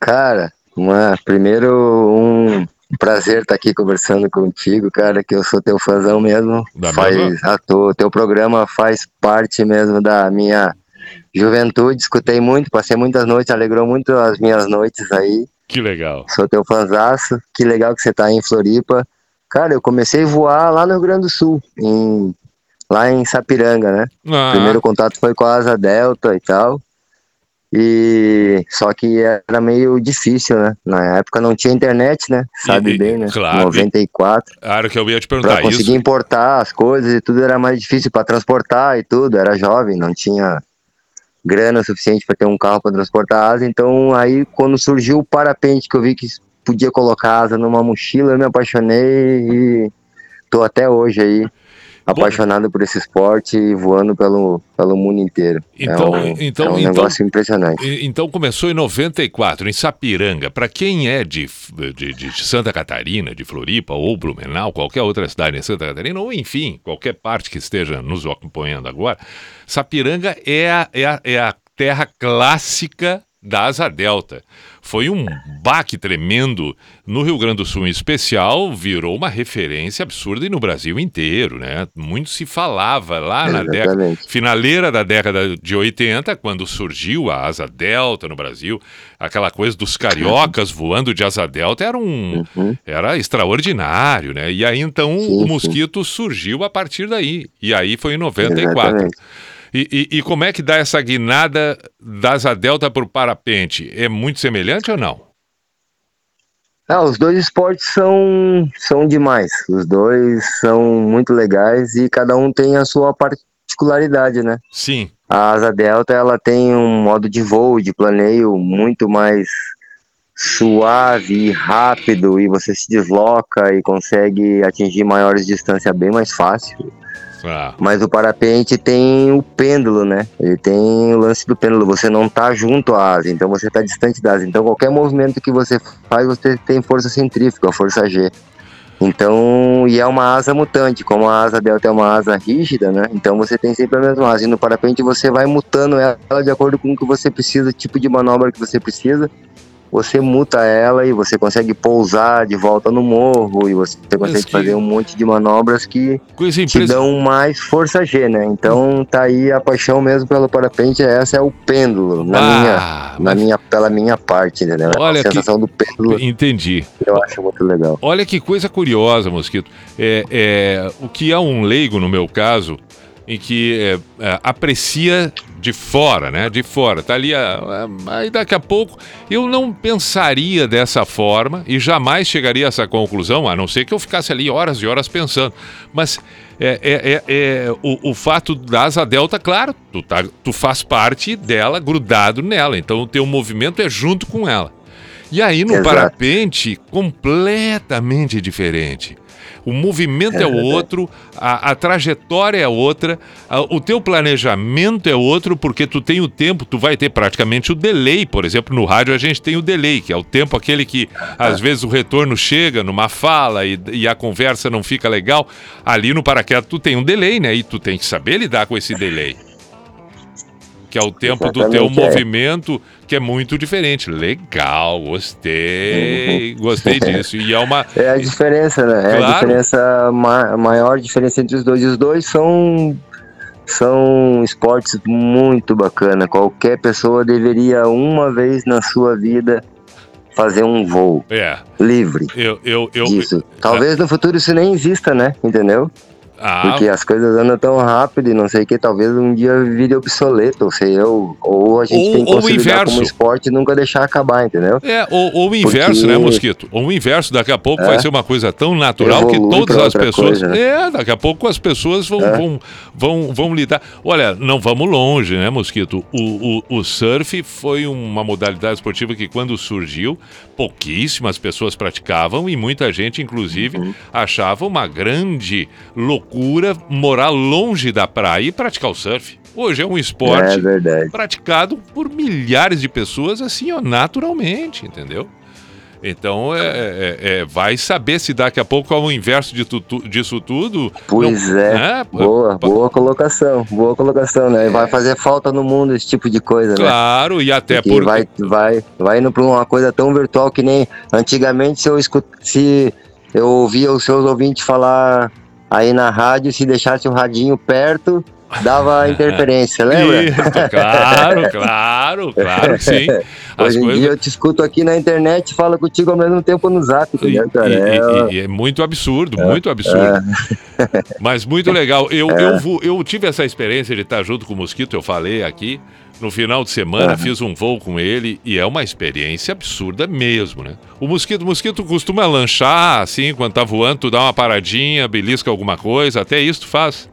Cara, uma, primeiro um prazer estar aqui conversando contigo, cara, que eu sou teu fãzão mesmo. Da faz, mesma? a tu- teu programa faz parte mesmo da minha juventude, escutei muito, passei muitas noites, alegrou muito as minhas noites aí. Que legal. Sou teu fãzaço, que legal que você tá aí em Floripa. Cara, eu comecei a voar lá no Rio Grande do Sul, em, lá em Sapiranga, né? Ah. Primeiro contato foi com a Asa Delta e tal. E só que era meio difícil, né? Na época não tinha internet, né? Sabe E- bem, né? claro. 94. Claro que eu ia te Pra perguntar conseguir isso. importar as coisas e tudo era mais difícil para transportar e tudo. Era jovem, não tinha grana suficiente para ter um carro para transportar asa. Então aí quando surgiu o parapente que eu vi que podia colocar asa numa mochila, eu me apaixonei e tô até hoje aí apaixonado por esse esporte e voando pelo, pelo mundo inteiro. Então- é um, então- é um então- negócio impressionante. E- Então começou em 94, em Sapiranga. Para quem é de, de, de Santa Catarina, de Floripa ou Blumenau, qualquer outra cidade em Santa Catarina, ou enfim, qualquer parte que esteja nos acompanhando agora, Sapiranga é a, é a, é a terra clássica da Asa Delta. Foi um baque tremendo no Rio Grande do Sul em especial, virou uma referência absurda e no Brasil inteiro, né? Muito se falava lá na década finaleira da década de 80, quando surgiu a asa delta no Brasil, aquela coisa dos cariocas *laughs* voando de asa delta era um era extraordinário, né? E aí então o mosquito surgiu a partir daí. E aí foi em 94. Exatamente. E, e- e como é que dá essa guinada da asa delta para o parapente? É muito semelhante ou não? Ah, os dois esportes são, são demais. Os dois são muito legais e cada um tem a sua particularidade, né? Sim. A asa delta ela tem um modo de voo, de planeio muito mais suave e rápido e você se desloca e consegue atingir maiores distâncias bem mais fácil. Ah, Mas o parapente tem o pêndulo, né? Ele tem o lance do pêndulo. Você não tá junto à asa, então você tá distante da asa. Então qualquer movimento que você faz, você tem força centrífuga, força G. Então, e é uma asa mutante, como a asa delta é uma asa rígida, né? Então você tem sempre a mesma asa. E no parapente você vai mutando ela de acordo com o que você precisa, tipo de manobra que você precisa. Você muta ela e você consegue pousar de volta no morro e você consegue que- fazer um monte de manobras que Coisa te dão mais força G, né? Então tá aí a paixão mesmo pelo parapente, essa é o pêndulo, na Ah, minha, na minha, pela minha parte, entendeu? Olha a que- sensação do pêndulo Entendi. eu acho muito legal. Olha que coisa curiosa, Mosquito. É, é, o que é um leigo, no meu caso, em que é, é, aprecia de fora, né? De fora. Tá ali, ah, ah, aí daqui a pouco eu não pensaria dessa forma e jamais chegaria a essa conclusão, a não ser que eu ficasse ali horas e horas pensando. Mas é, é- é- é o, o fato da asa delta, claro, tu, tá, tu faz parte dela, grudado nela. Então o teu movimento é junto com ela. E aí no Exato. parapente, completamente diferente. O movimento é, É o outro, a, a trajetória é outra, a- o teu planejamento é outro, porque tu tem o tempo, tu vai ter praticamente o delay. Por exemplo, no rádio a gente tem o delay, que é o tempo aquele que às vezes o retorno chega numa fala e, e a conversa não fica legal. Ali no paraquedas tu tem um delay, né? E tu tem que saber lidar com esse delay. Que é o tempo do teu Exatamente, é. movimento, que é muito diferente. Legal, gostei, gostei *laughs* disso. E é uma. É a diferença, né? É a Claro. diferença, a maior diferença entre os dois. E os dois são, são esportes muito bacana. Qualquer pessoa deveria, uma vez na sua vida, fazer um voo É. livre Eu, eu, eu, disso. Talvez no futuro isso nem exista, né? Entendeu? Ah, Porque as coisas andam tão rápido e não sei o que, talvez um dia vire obsoleto, ou sei eu, ou a gente Ou- tem que consolidar como esporte e nunca deixar acabar, entendeu? É, ou, ou o inverso, Porque- né, Mosquito? Ou o inverso, daqui a pouco É. vai ser uma coisa tão natural que todas as pessoas. coisa, né? É, daqui a pouco as pessoas vão, É. vão, vão, vão lidar. Olha, não vamos longe, né, Mosquito? O, o, o surf foi uma modalidade esportiva que, quando surgiu, pouquíssimas pessoas praticavam e muita gente, inclusive, Uhum. achava uma grande loucura morar longe da praia e praticar o surf. Hoje é um esporte É praticado por milhares de pessoas, assim, ó, naturalmente, entendeu? Então, é, é- é- vai saber se daqui a pouco, ao inverso de tu- disso tudo. Pois não- é. né? Boa, boa colocação, boa colocação, né? Vai fazer falta no mundo esse tipo de coisa, né? Claro, e até Porque porque. vai, vai, vai indo pra uma coisa tão virtual que nem antigamente se eu escut... se eu ouvia os seus ouvintes falar aí na rádio, se deixasse o radinho perto, dava *laughs* interferência, lembra? Isso, claro, claro, claro que sim. *laughs* As Hoje em coisas- dia eu te escuto aqui na internet e falo contigo ao mesmo tempo no zap, entendeu, cara? E, É, e- e é muito absurdo, muito absurdo. Mas muito legal. Eu, É. eu, vou- eu tive essa experiência de estar junto com o Mosquito, eu falei aqui. No final de semana Aham. fiz um voo com ele e é uma experiência absurda mesmo, né? O Mosquito, o Mosquito costuma lanchar assim, quando tá voando, tu dá uma paradinha, belisca alguma coisa, até isso tu faz.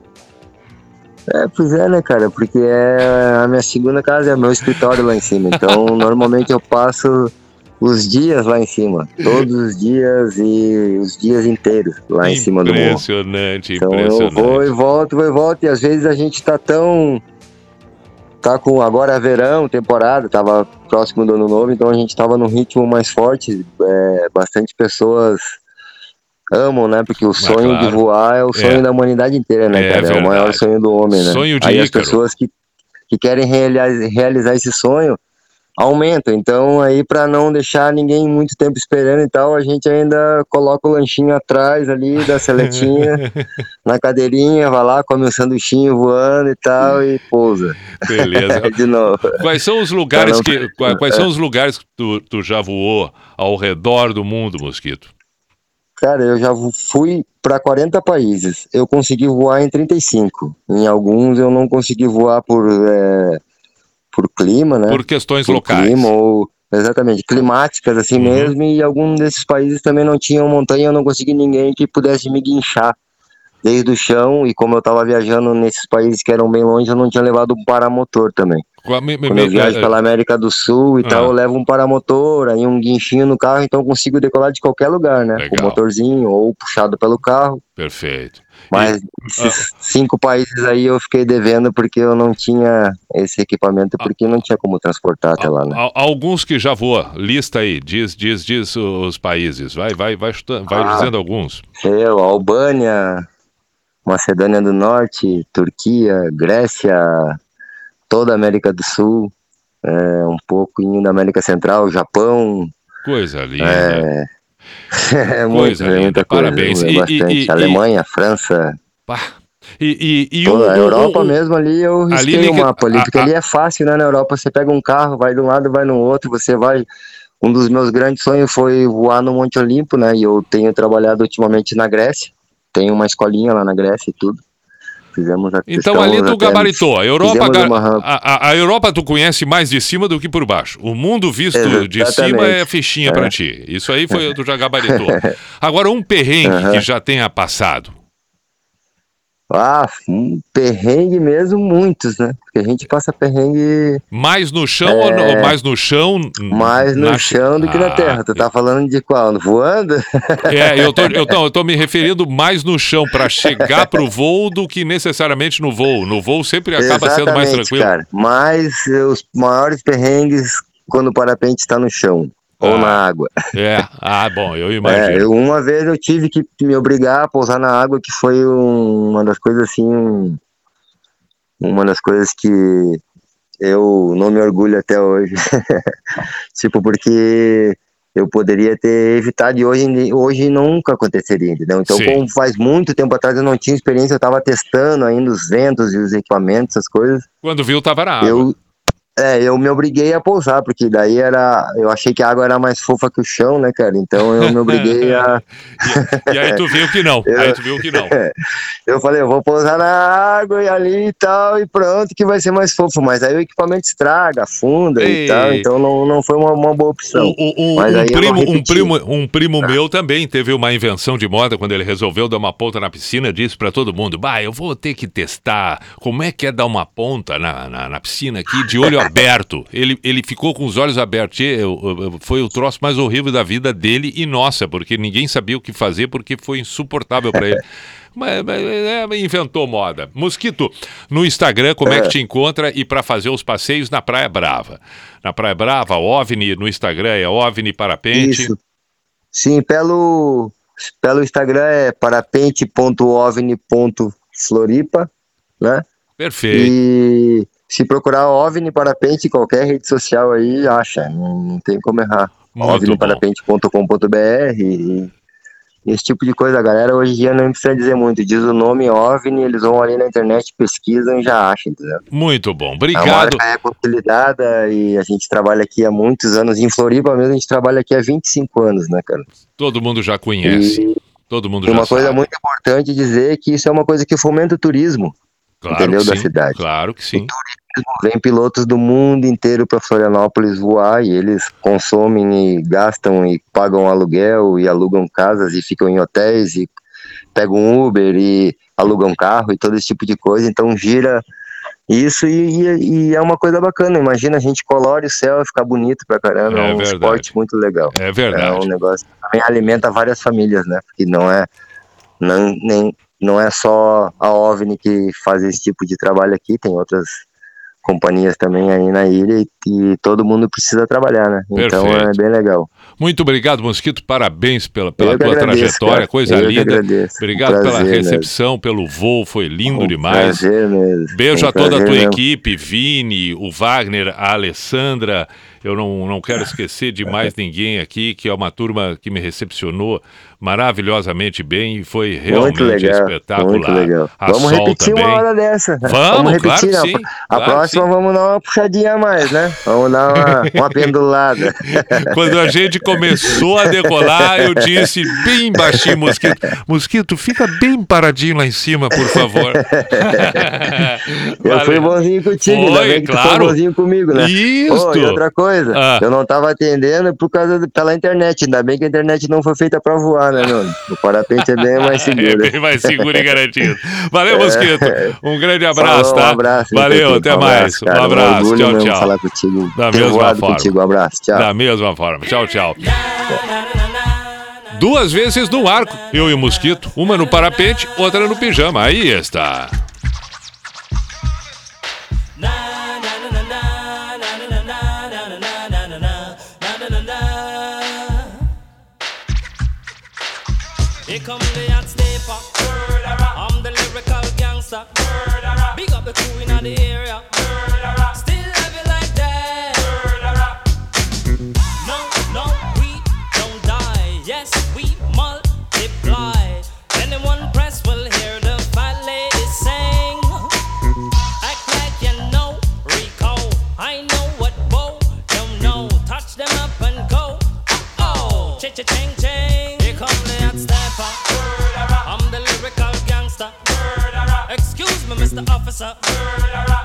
É, pois é, né, cara? Porque é a minha segunda casa, é meu escritório lá em cima. Então, *laughs* normalmente eu passo os dias lá em cima. Todos os dias e os dias inteiros lá em cima do morro. Impressionante, Então eu impressionante. vou e volto, vou e volto. E às vezes a gente tá tão. Tá com agora é verão, temporada, tava próximo do ano novo, então a gente tava num ritmo mais forte. É, bastante pessoas amam, né? Porque o sonho de claro. voar é o sonho É. da humanidade inteira, né, É cara? É o maior sonho do homem, né? Sonho de Aí as Ícaro. pessoas que, que querem realizar, esse sonho aumentam. Então, aí, para não deixar ninguém muito tempo esperando e tal, a gente ainda coloca o lanchinho atrás ali da seletinha, *laughs* na cadeirinha, vai lá, come um sanduichinho voando e tal e pousa. Beleza. *laughs* De novo. Quais são os lugares não- que qua- quais É. são os lugares que tu, tu já voou ao redor do mundo, Mosquito? Cara, eu já fui para 40 países. Eu consegui voar em 35. Em alguns eu não consegui voar por, é, por clima, né? Por questões Por locais. Clima ou, exatamente, climáticas assim Uhum. mesmo. E alguns desses países também não tinham montanha. Eu não consegui ninguém que pudesse me guinchar desde o chão. E como eu tava viajando nesses países que eram bem longe, eu não tinha levado paramotor também. Qua- me- me- Quando eu viajo eh, pela América do Sul e Ah. tal, eu levo um paramotor, aí um guinchinho no carro, então eu consigo decolar de qualquer lugar, né? Com Legal. motorzinho ou puxado pelo carro. Perfeito. Mas esses cinco países aí eu fiquei devendo porque eu não tinha esse equipamento, porque não tinha como transportar até lá, né? Al- Alguns que já voa, lista aí, diz, diz, diz os países. Vai, vai, vai, vai Ah. dizendo alguns. Eu, Albânia, Macedônia do Norte, Turquia, Grécia, toda a América do Sul, é, um pouquinho da América Central, Japão. Coisa linda. É, *laughs* é muito, Coisa é linda, coisa, parabéns. é E- e- e- Alemanha, França, E, e, e toda o- a Europa o- mesmo ali eu ali risquei nem o mapa ali, a- porque a- ali é fácil, né? Na Europa você pega um carro, vai de um lado, vai no outro, você vai... Um dos meus grandes sonhos foi voar no Monte Olimpo, né? E eu tenho trabalhado ultimamente na Grécia, tenho uma escolinha lá na Grécia e tudo. Fizemos a Então ali tu gabaritou. A Europa, fizemos ga- uma a, a- Europa tu conhece mais de cima do que por baixo. O mundo visto de Exatamente. cima é fichinha É. ti. Isso aí foi tu já gabaritou. *laughs* Agora um perrengue que já tenha passado. Ah, um perrengue mesmo, muitos, né? Porque a gente passa perrengue Mais no chão É. ou no- mais no chão? mais no na- chão do que na Ah, terra. Tu tá falando de qual? Voando? *laughs* É, eu tô, eu, tô, eu tô me referindo mais no chão para chegar pro voo do que necessariamente no voo. No voo sempre acaba sendo mais Exatamente, tranquilo. Cara. Mas os maiores perrengues quando o parapente está no chão ou na água. É, ah, bom, eu *laughs* imagino. É, eu- uma vez eu tive que me obrigar a pousar na água, que foi um- uma das coisas assim. Uma das coisas que eu não me orgulho até hoje. *laughs* tipo, porque eu poderia ter evitado e hoje, hoje nunca aconteceria, entendeu? Então, Sim. como faz muito tempo atrás eu não tinha experiência, eu estava testando ainda os ventos e os equipamentos, essas coisas. Quando viu, tava na água. Eu, é, eu me obriguei a pousar, porque daí era. Eu achei que a água era mais fofa que o chão, né, cara? Então eu me obriguei a. *laughs* E aí tu viu que não. Aí tu viu que não. *laughs* Eu falei, eu vou pousar na água e ali e tal, e pronto, que vai ser mais fofo. Mas aí o equipamento estraga, afunda Ei. e tal, então não, não foi uma, uma boa opção. Um, Mas um aí eu primo, um, primo, um primo meu também teve uma invenção de moda quando ele resolveu dar uma ponta na piscina, disse pra todo mundo: Bah, eu vou ter que testar como é que é dar uma ponta na, na, na piscina aqui de olho aberto. Ele, ele ficou com os olhos abertos. Foi o troço mais horrível da vida dele e nossa, porque ninguém sabia o que fazer porque foi insuportável pra ele. *laughs* Mas, mas, é, inventou moda. Mosquito, no Instagram, como é, que É. te encontra e para fazer os passeios na Praia Brava? Na Praia Brava, OVNI, no Instagram é OVNI Parapente. Isso. Sim, pelo, pelo Instagram é parapente.ovni.floripa, né? Perfeito. E se procurar OVNI Parapente em qualquer rede social aí, acha, não, não tem como errar. Ovniparapente.com.br e, e esse tipo de coisa. A galera hoje em dia não precisa dizer muito, diz o nome OVNI, eles vão ali na internet, pesquisam e já acham, entendeu? Muito bom. A Obrigado. marca é consolidada e a gente trabalha aqui há muitos anos. Em Floripa mesmo, a gente trabalha aqui há 25 anos, né, cara? Todo mundo já conhece. Todo mundo E já uma coisa sabe. muito importante dizer que isso é uma coisa que fomenta o turismo, Claro entendeu? Da sim. cidade. Claro que sim. Vem pilotos do mundo inteiro para Florianópolis voar e eles consomem e gastam e pagam aluguel e alugam casas e ficam em hotéis e pegam Uber e alugam carro e todo esse tipo de coisa. Então gira isso e, e- e é uma coisa bacana. Imagina a gente colore o céu e ficar bonito pra caramba. É É, um verdade. esporte muito legal. É verdade. É um negócio que também alimenta várias famílias, né? Porque não é não, nem, não é só a OVNI que faz esse tipo de trabalho aqui, tem outras companhias também aí na ilha e, e todo mundo precisa trabalhar, né? Então Perfeito. é bem legal. Muito obrigado, Mosquito. Parabéns pela, pela tua agradeço, trajetória, cara. coisa Eu linda. Obrigado Um pela recepção, pelo voo, foi lindo Um demais. prazer mesmo. Beijo Um a toda a tua mesmo. equipe, Vini, o Wagner, a Alessandra. Eu não, não quero esquecer de mais ninguém aqui, que é uma turma que me recepcionou maravilhosamente bem e foi realmente legal, espetacular. muito legal. Vamos repetir também. uma hora dessa. Vamos, repetir, claro que né? sim, A claro próxima vamos dar uma puxadinha a mais, né? Vamos dar uma, uma *laughs* pendulada. Quando a gente começou a decolar, eu disse bem baixinho, Mosquito. Mosquito, fica bem paradinho lá em cima, por favor. *laughs* Eu fui bonzinho contigo, Foi, tu claro. foi bonzinho comigo, né? Isso. E outra coisa, Ah. eu não tava atendendo por causa do- pela internet, ainda bem que a internet não foi feita pra voar, né, meu? O parapente é bem mais seguro. *laughs* É bem mais seguro e garantido. Valeu, É. Mosquito. Um grande abraço, Falou, tá? Um abraço. Valeu, até Um mais. cara. um abraço. orgulho Tchau, tchau. falar contigo. Da ter mesma forma. contigo. Um abraço. Tchau. Da mesma forma. Tchau, tchau. Duas vezes no arco, eu e o Mosquito. Uma no parapente, outra no pijama. Aí está. Here come the hot stepper. I'm the lyrical gangster. Murderer. Big up the crew in the area. Murderer. Still heavy like that. Murderer. No, no, we don't die. Yes, we multiply. Anyone press will hear the fat lady sing. Act like you know Rico. I know what Bo don't know. Touch them up and go. Oh, cha cha ching ching. Here come the Excuse me, Mr. Officer. Still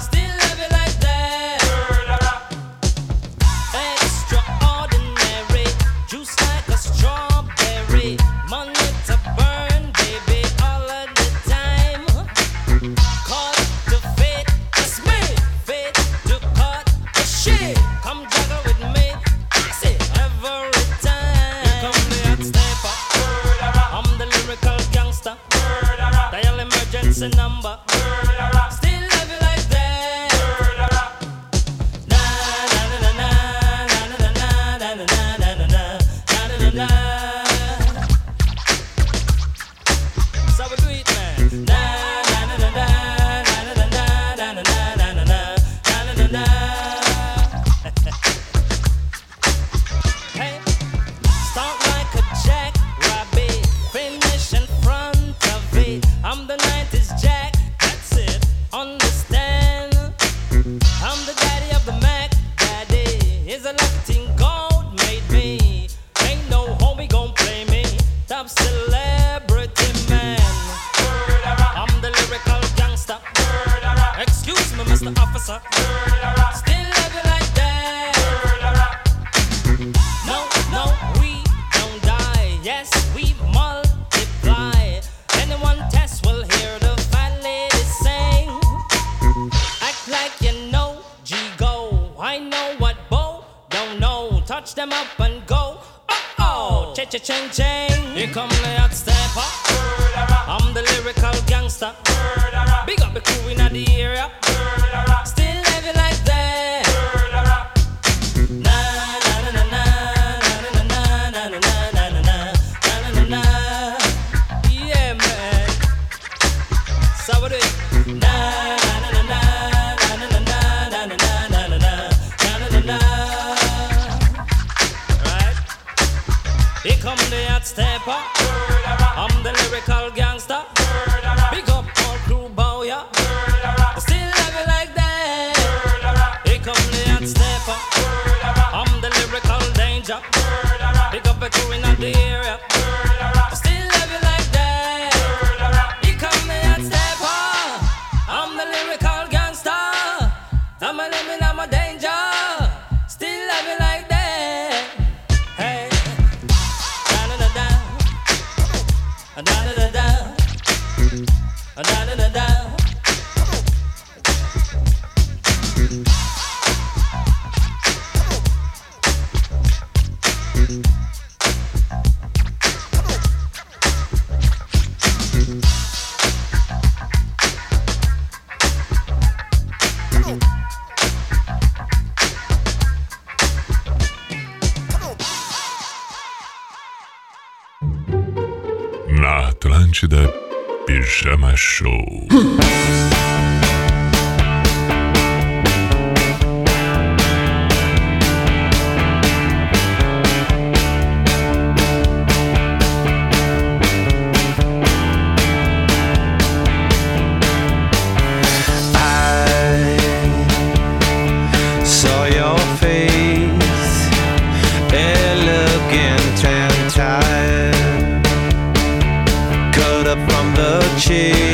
cheese.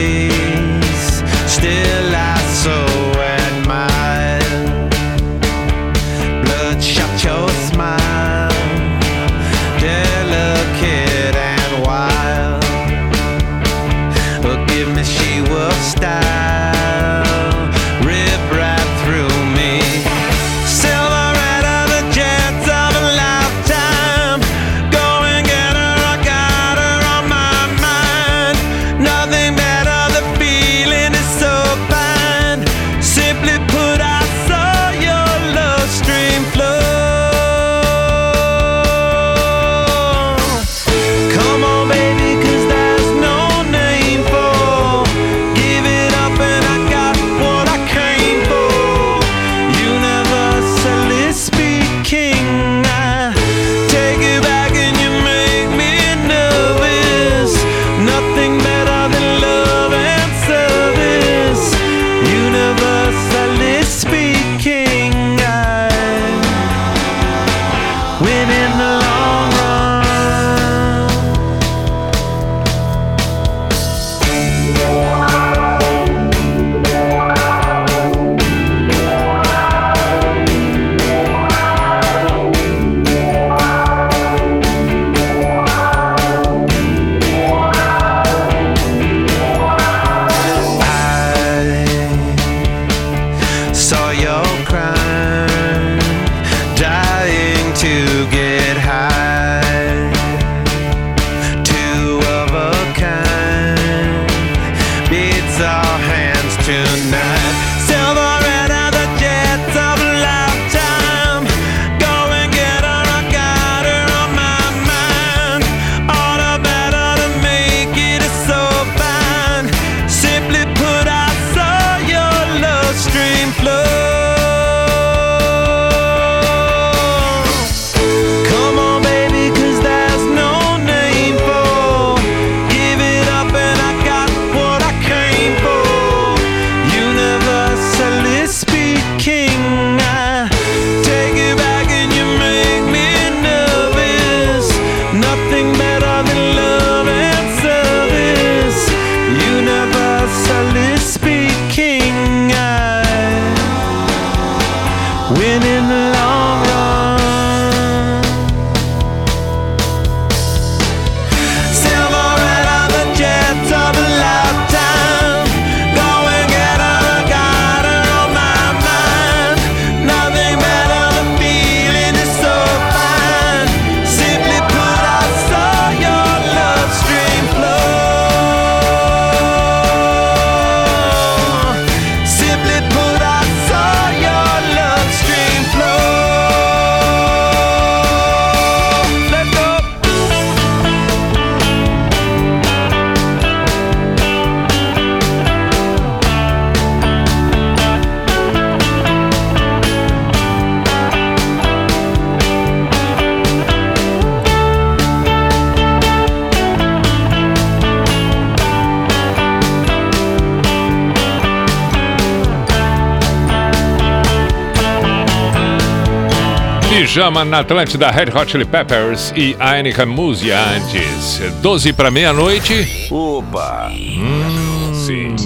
Pijama na Atlântida, Red Hot Chili Peppers e Ainica Musia antes. 12 para meia-noite. Opa! Hum, sim.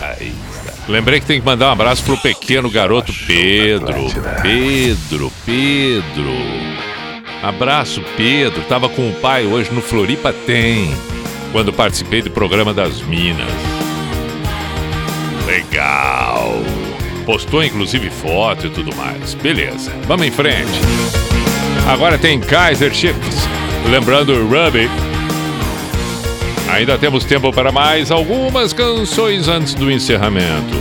Aí. Tá. Lembrei que tem que mandar um abraço pro pequeno garoto Pedro. Pedro, Pedro. Abraço, Pedro. Tava com o pai hoje no Floripa Tem, quando participei do programa das Minas. Legal. Postou inclusive foto e tudo mais. Beleza, vamos em frente. Agora tem Kaiser Chiefs, lembrando o Ruby. Ainda temos tempo para mais algumas canções antes do encerramento.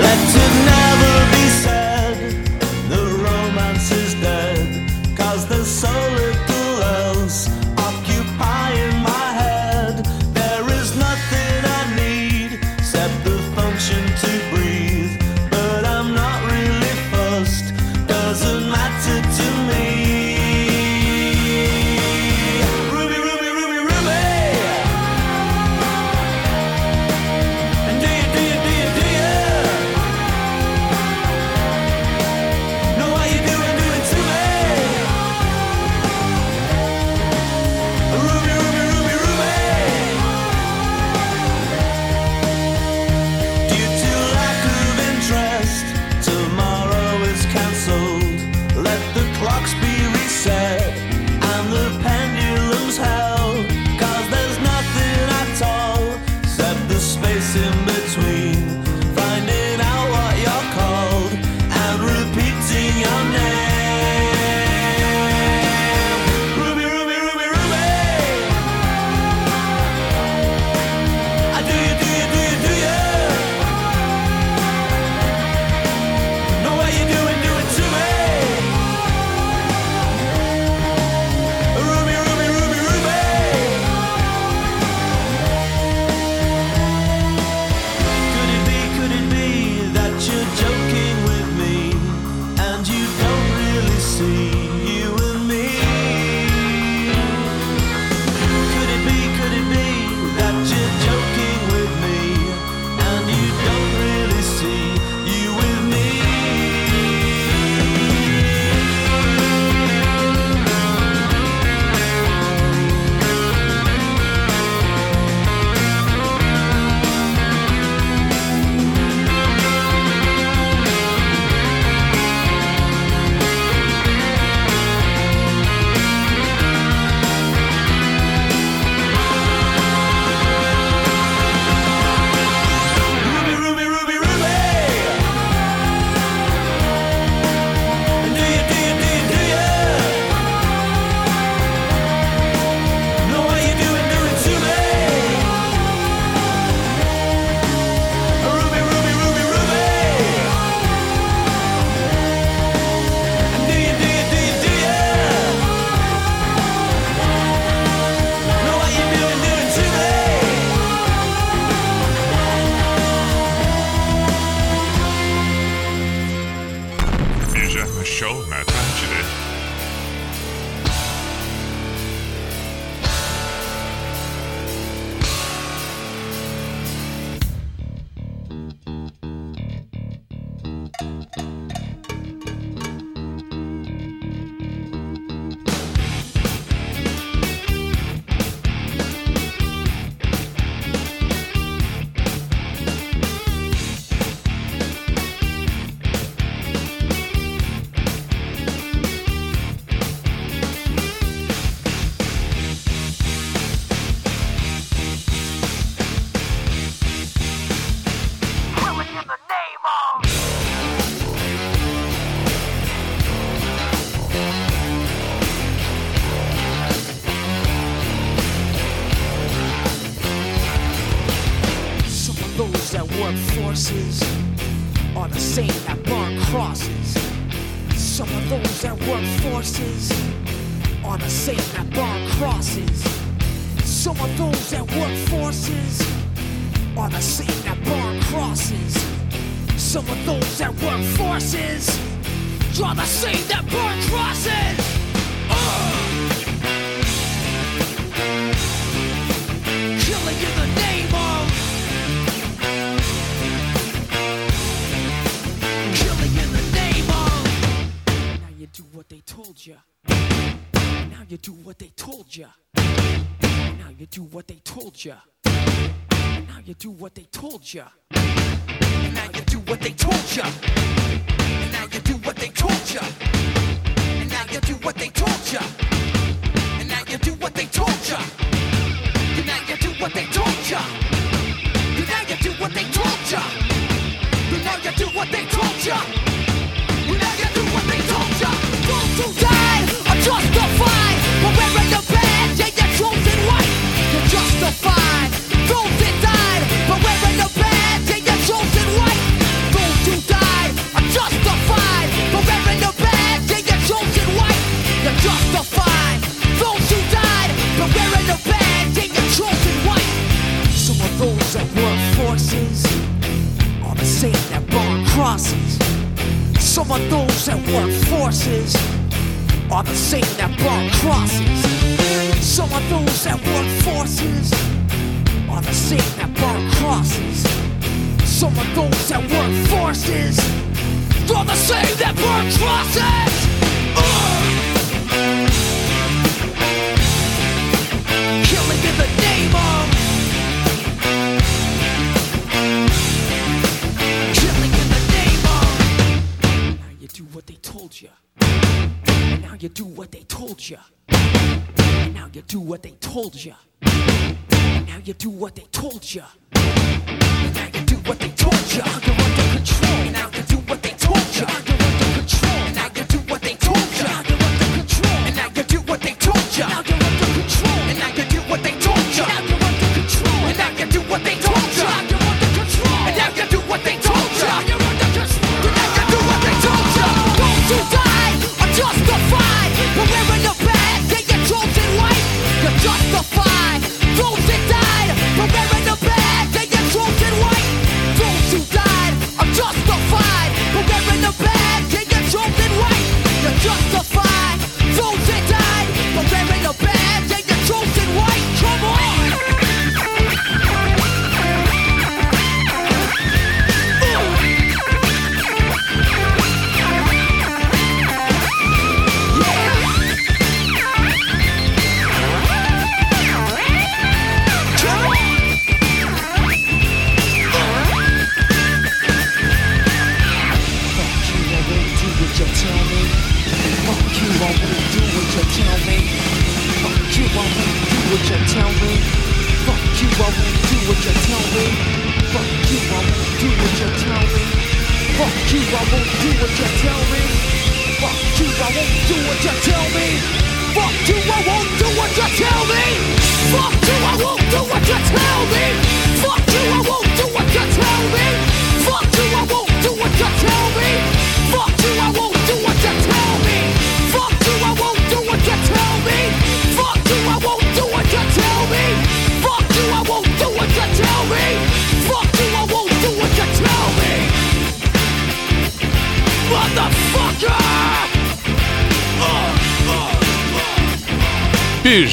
Let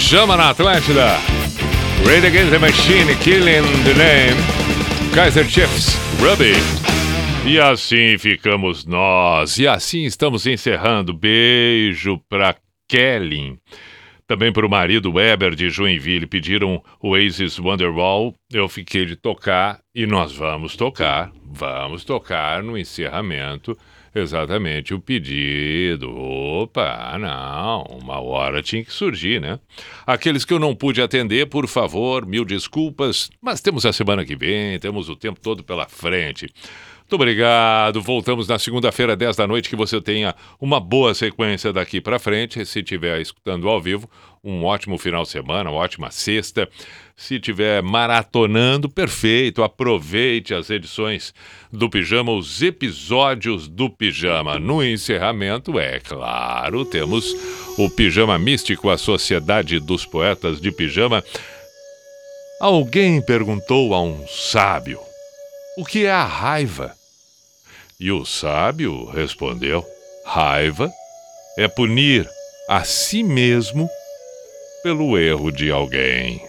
Chama na Atlântida. Raid Against the Machine, Killing the Name. Kaiser Chiefs, Ruby. E assim ficamos nós. E assim estamos encerrando. Beijo pra Kelly. Também para o marido Weber de Joinville pediram o Aces Wonderwall. Eu fiquei de tocar e nós vamos tocar, vamos tocar no encerramento Exatamente, o pedido. Opa, não, uma hora tinha que surgir, né? Aqueles que eu não pude atender, por favor, mil desculpas, mas temos a semana que vem, temos o tempo todo pela frente. Muito obrigado. Voltamos na segunda-feira, 10 da noite. Que você tenha uma boa sequência daqui para frente. Se estiver escutando ao vivo, um ótimo final de semana, uma ótima sexta. Se tiver maratonando, perfeito. Aproveite as edições do Pijama, os episódios do Pijama. No encerramento, é claro, temos o Pijama Místico, a Sociedade dos Poetas de Pijama. Alguém perguntou a um sábio: O que é a raiva? E o sábio respondeu: Raiva é punir a si mesmo pelo erro de alguém.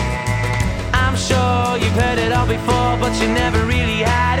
Sure you've heard it all before, but you never really had a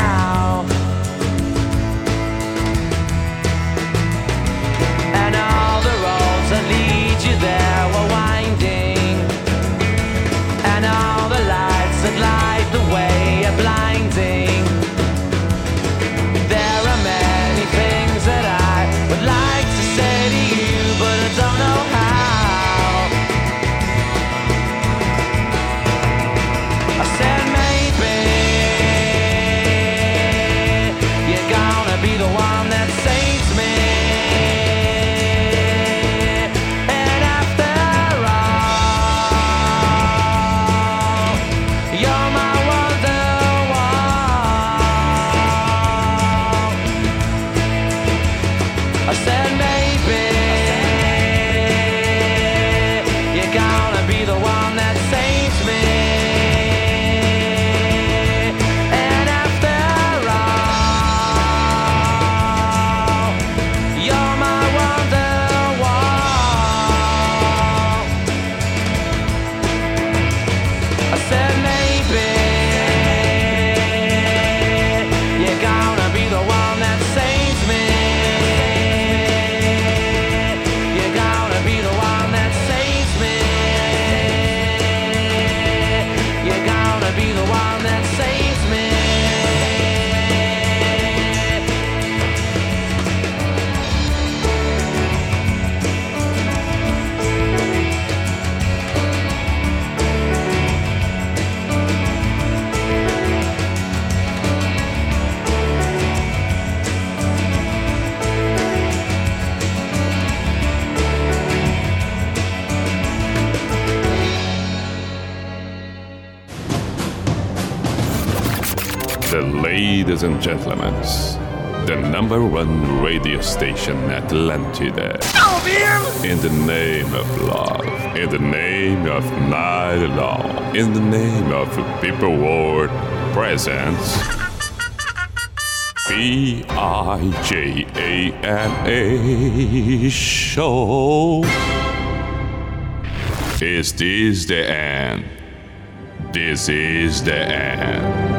Ladies and gentlemen, the number one radio station Atlantida. In the name of love, in the name of night law, in the name of people world presence. B I J A N A show. Is this the end? This is the end.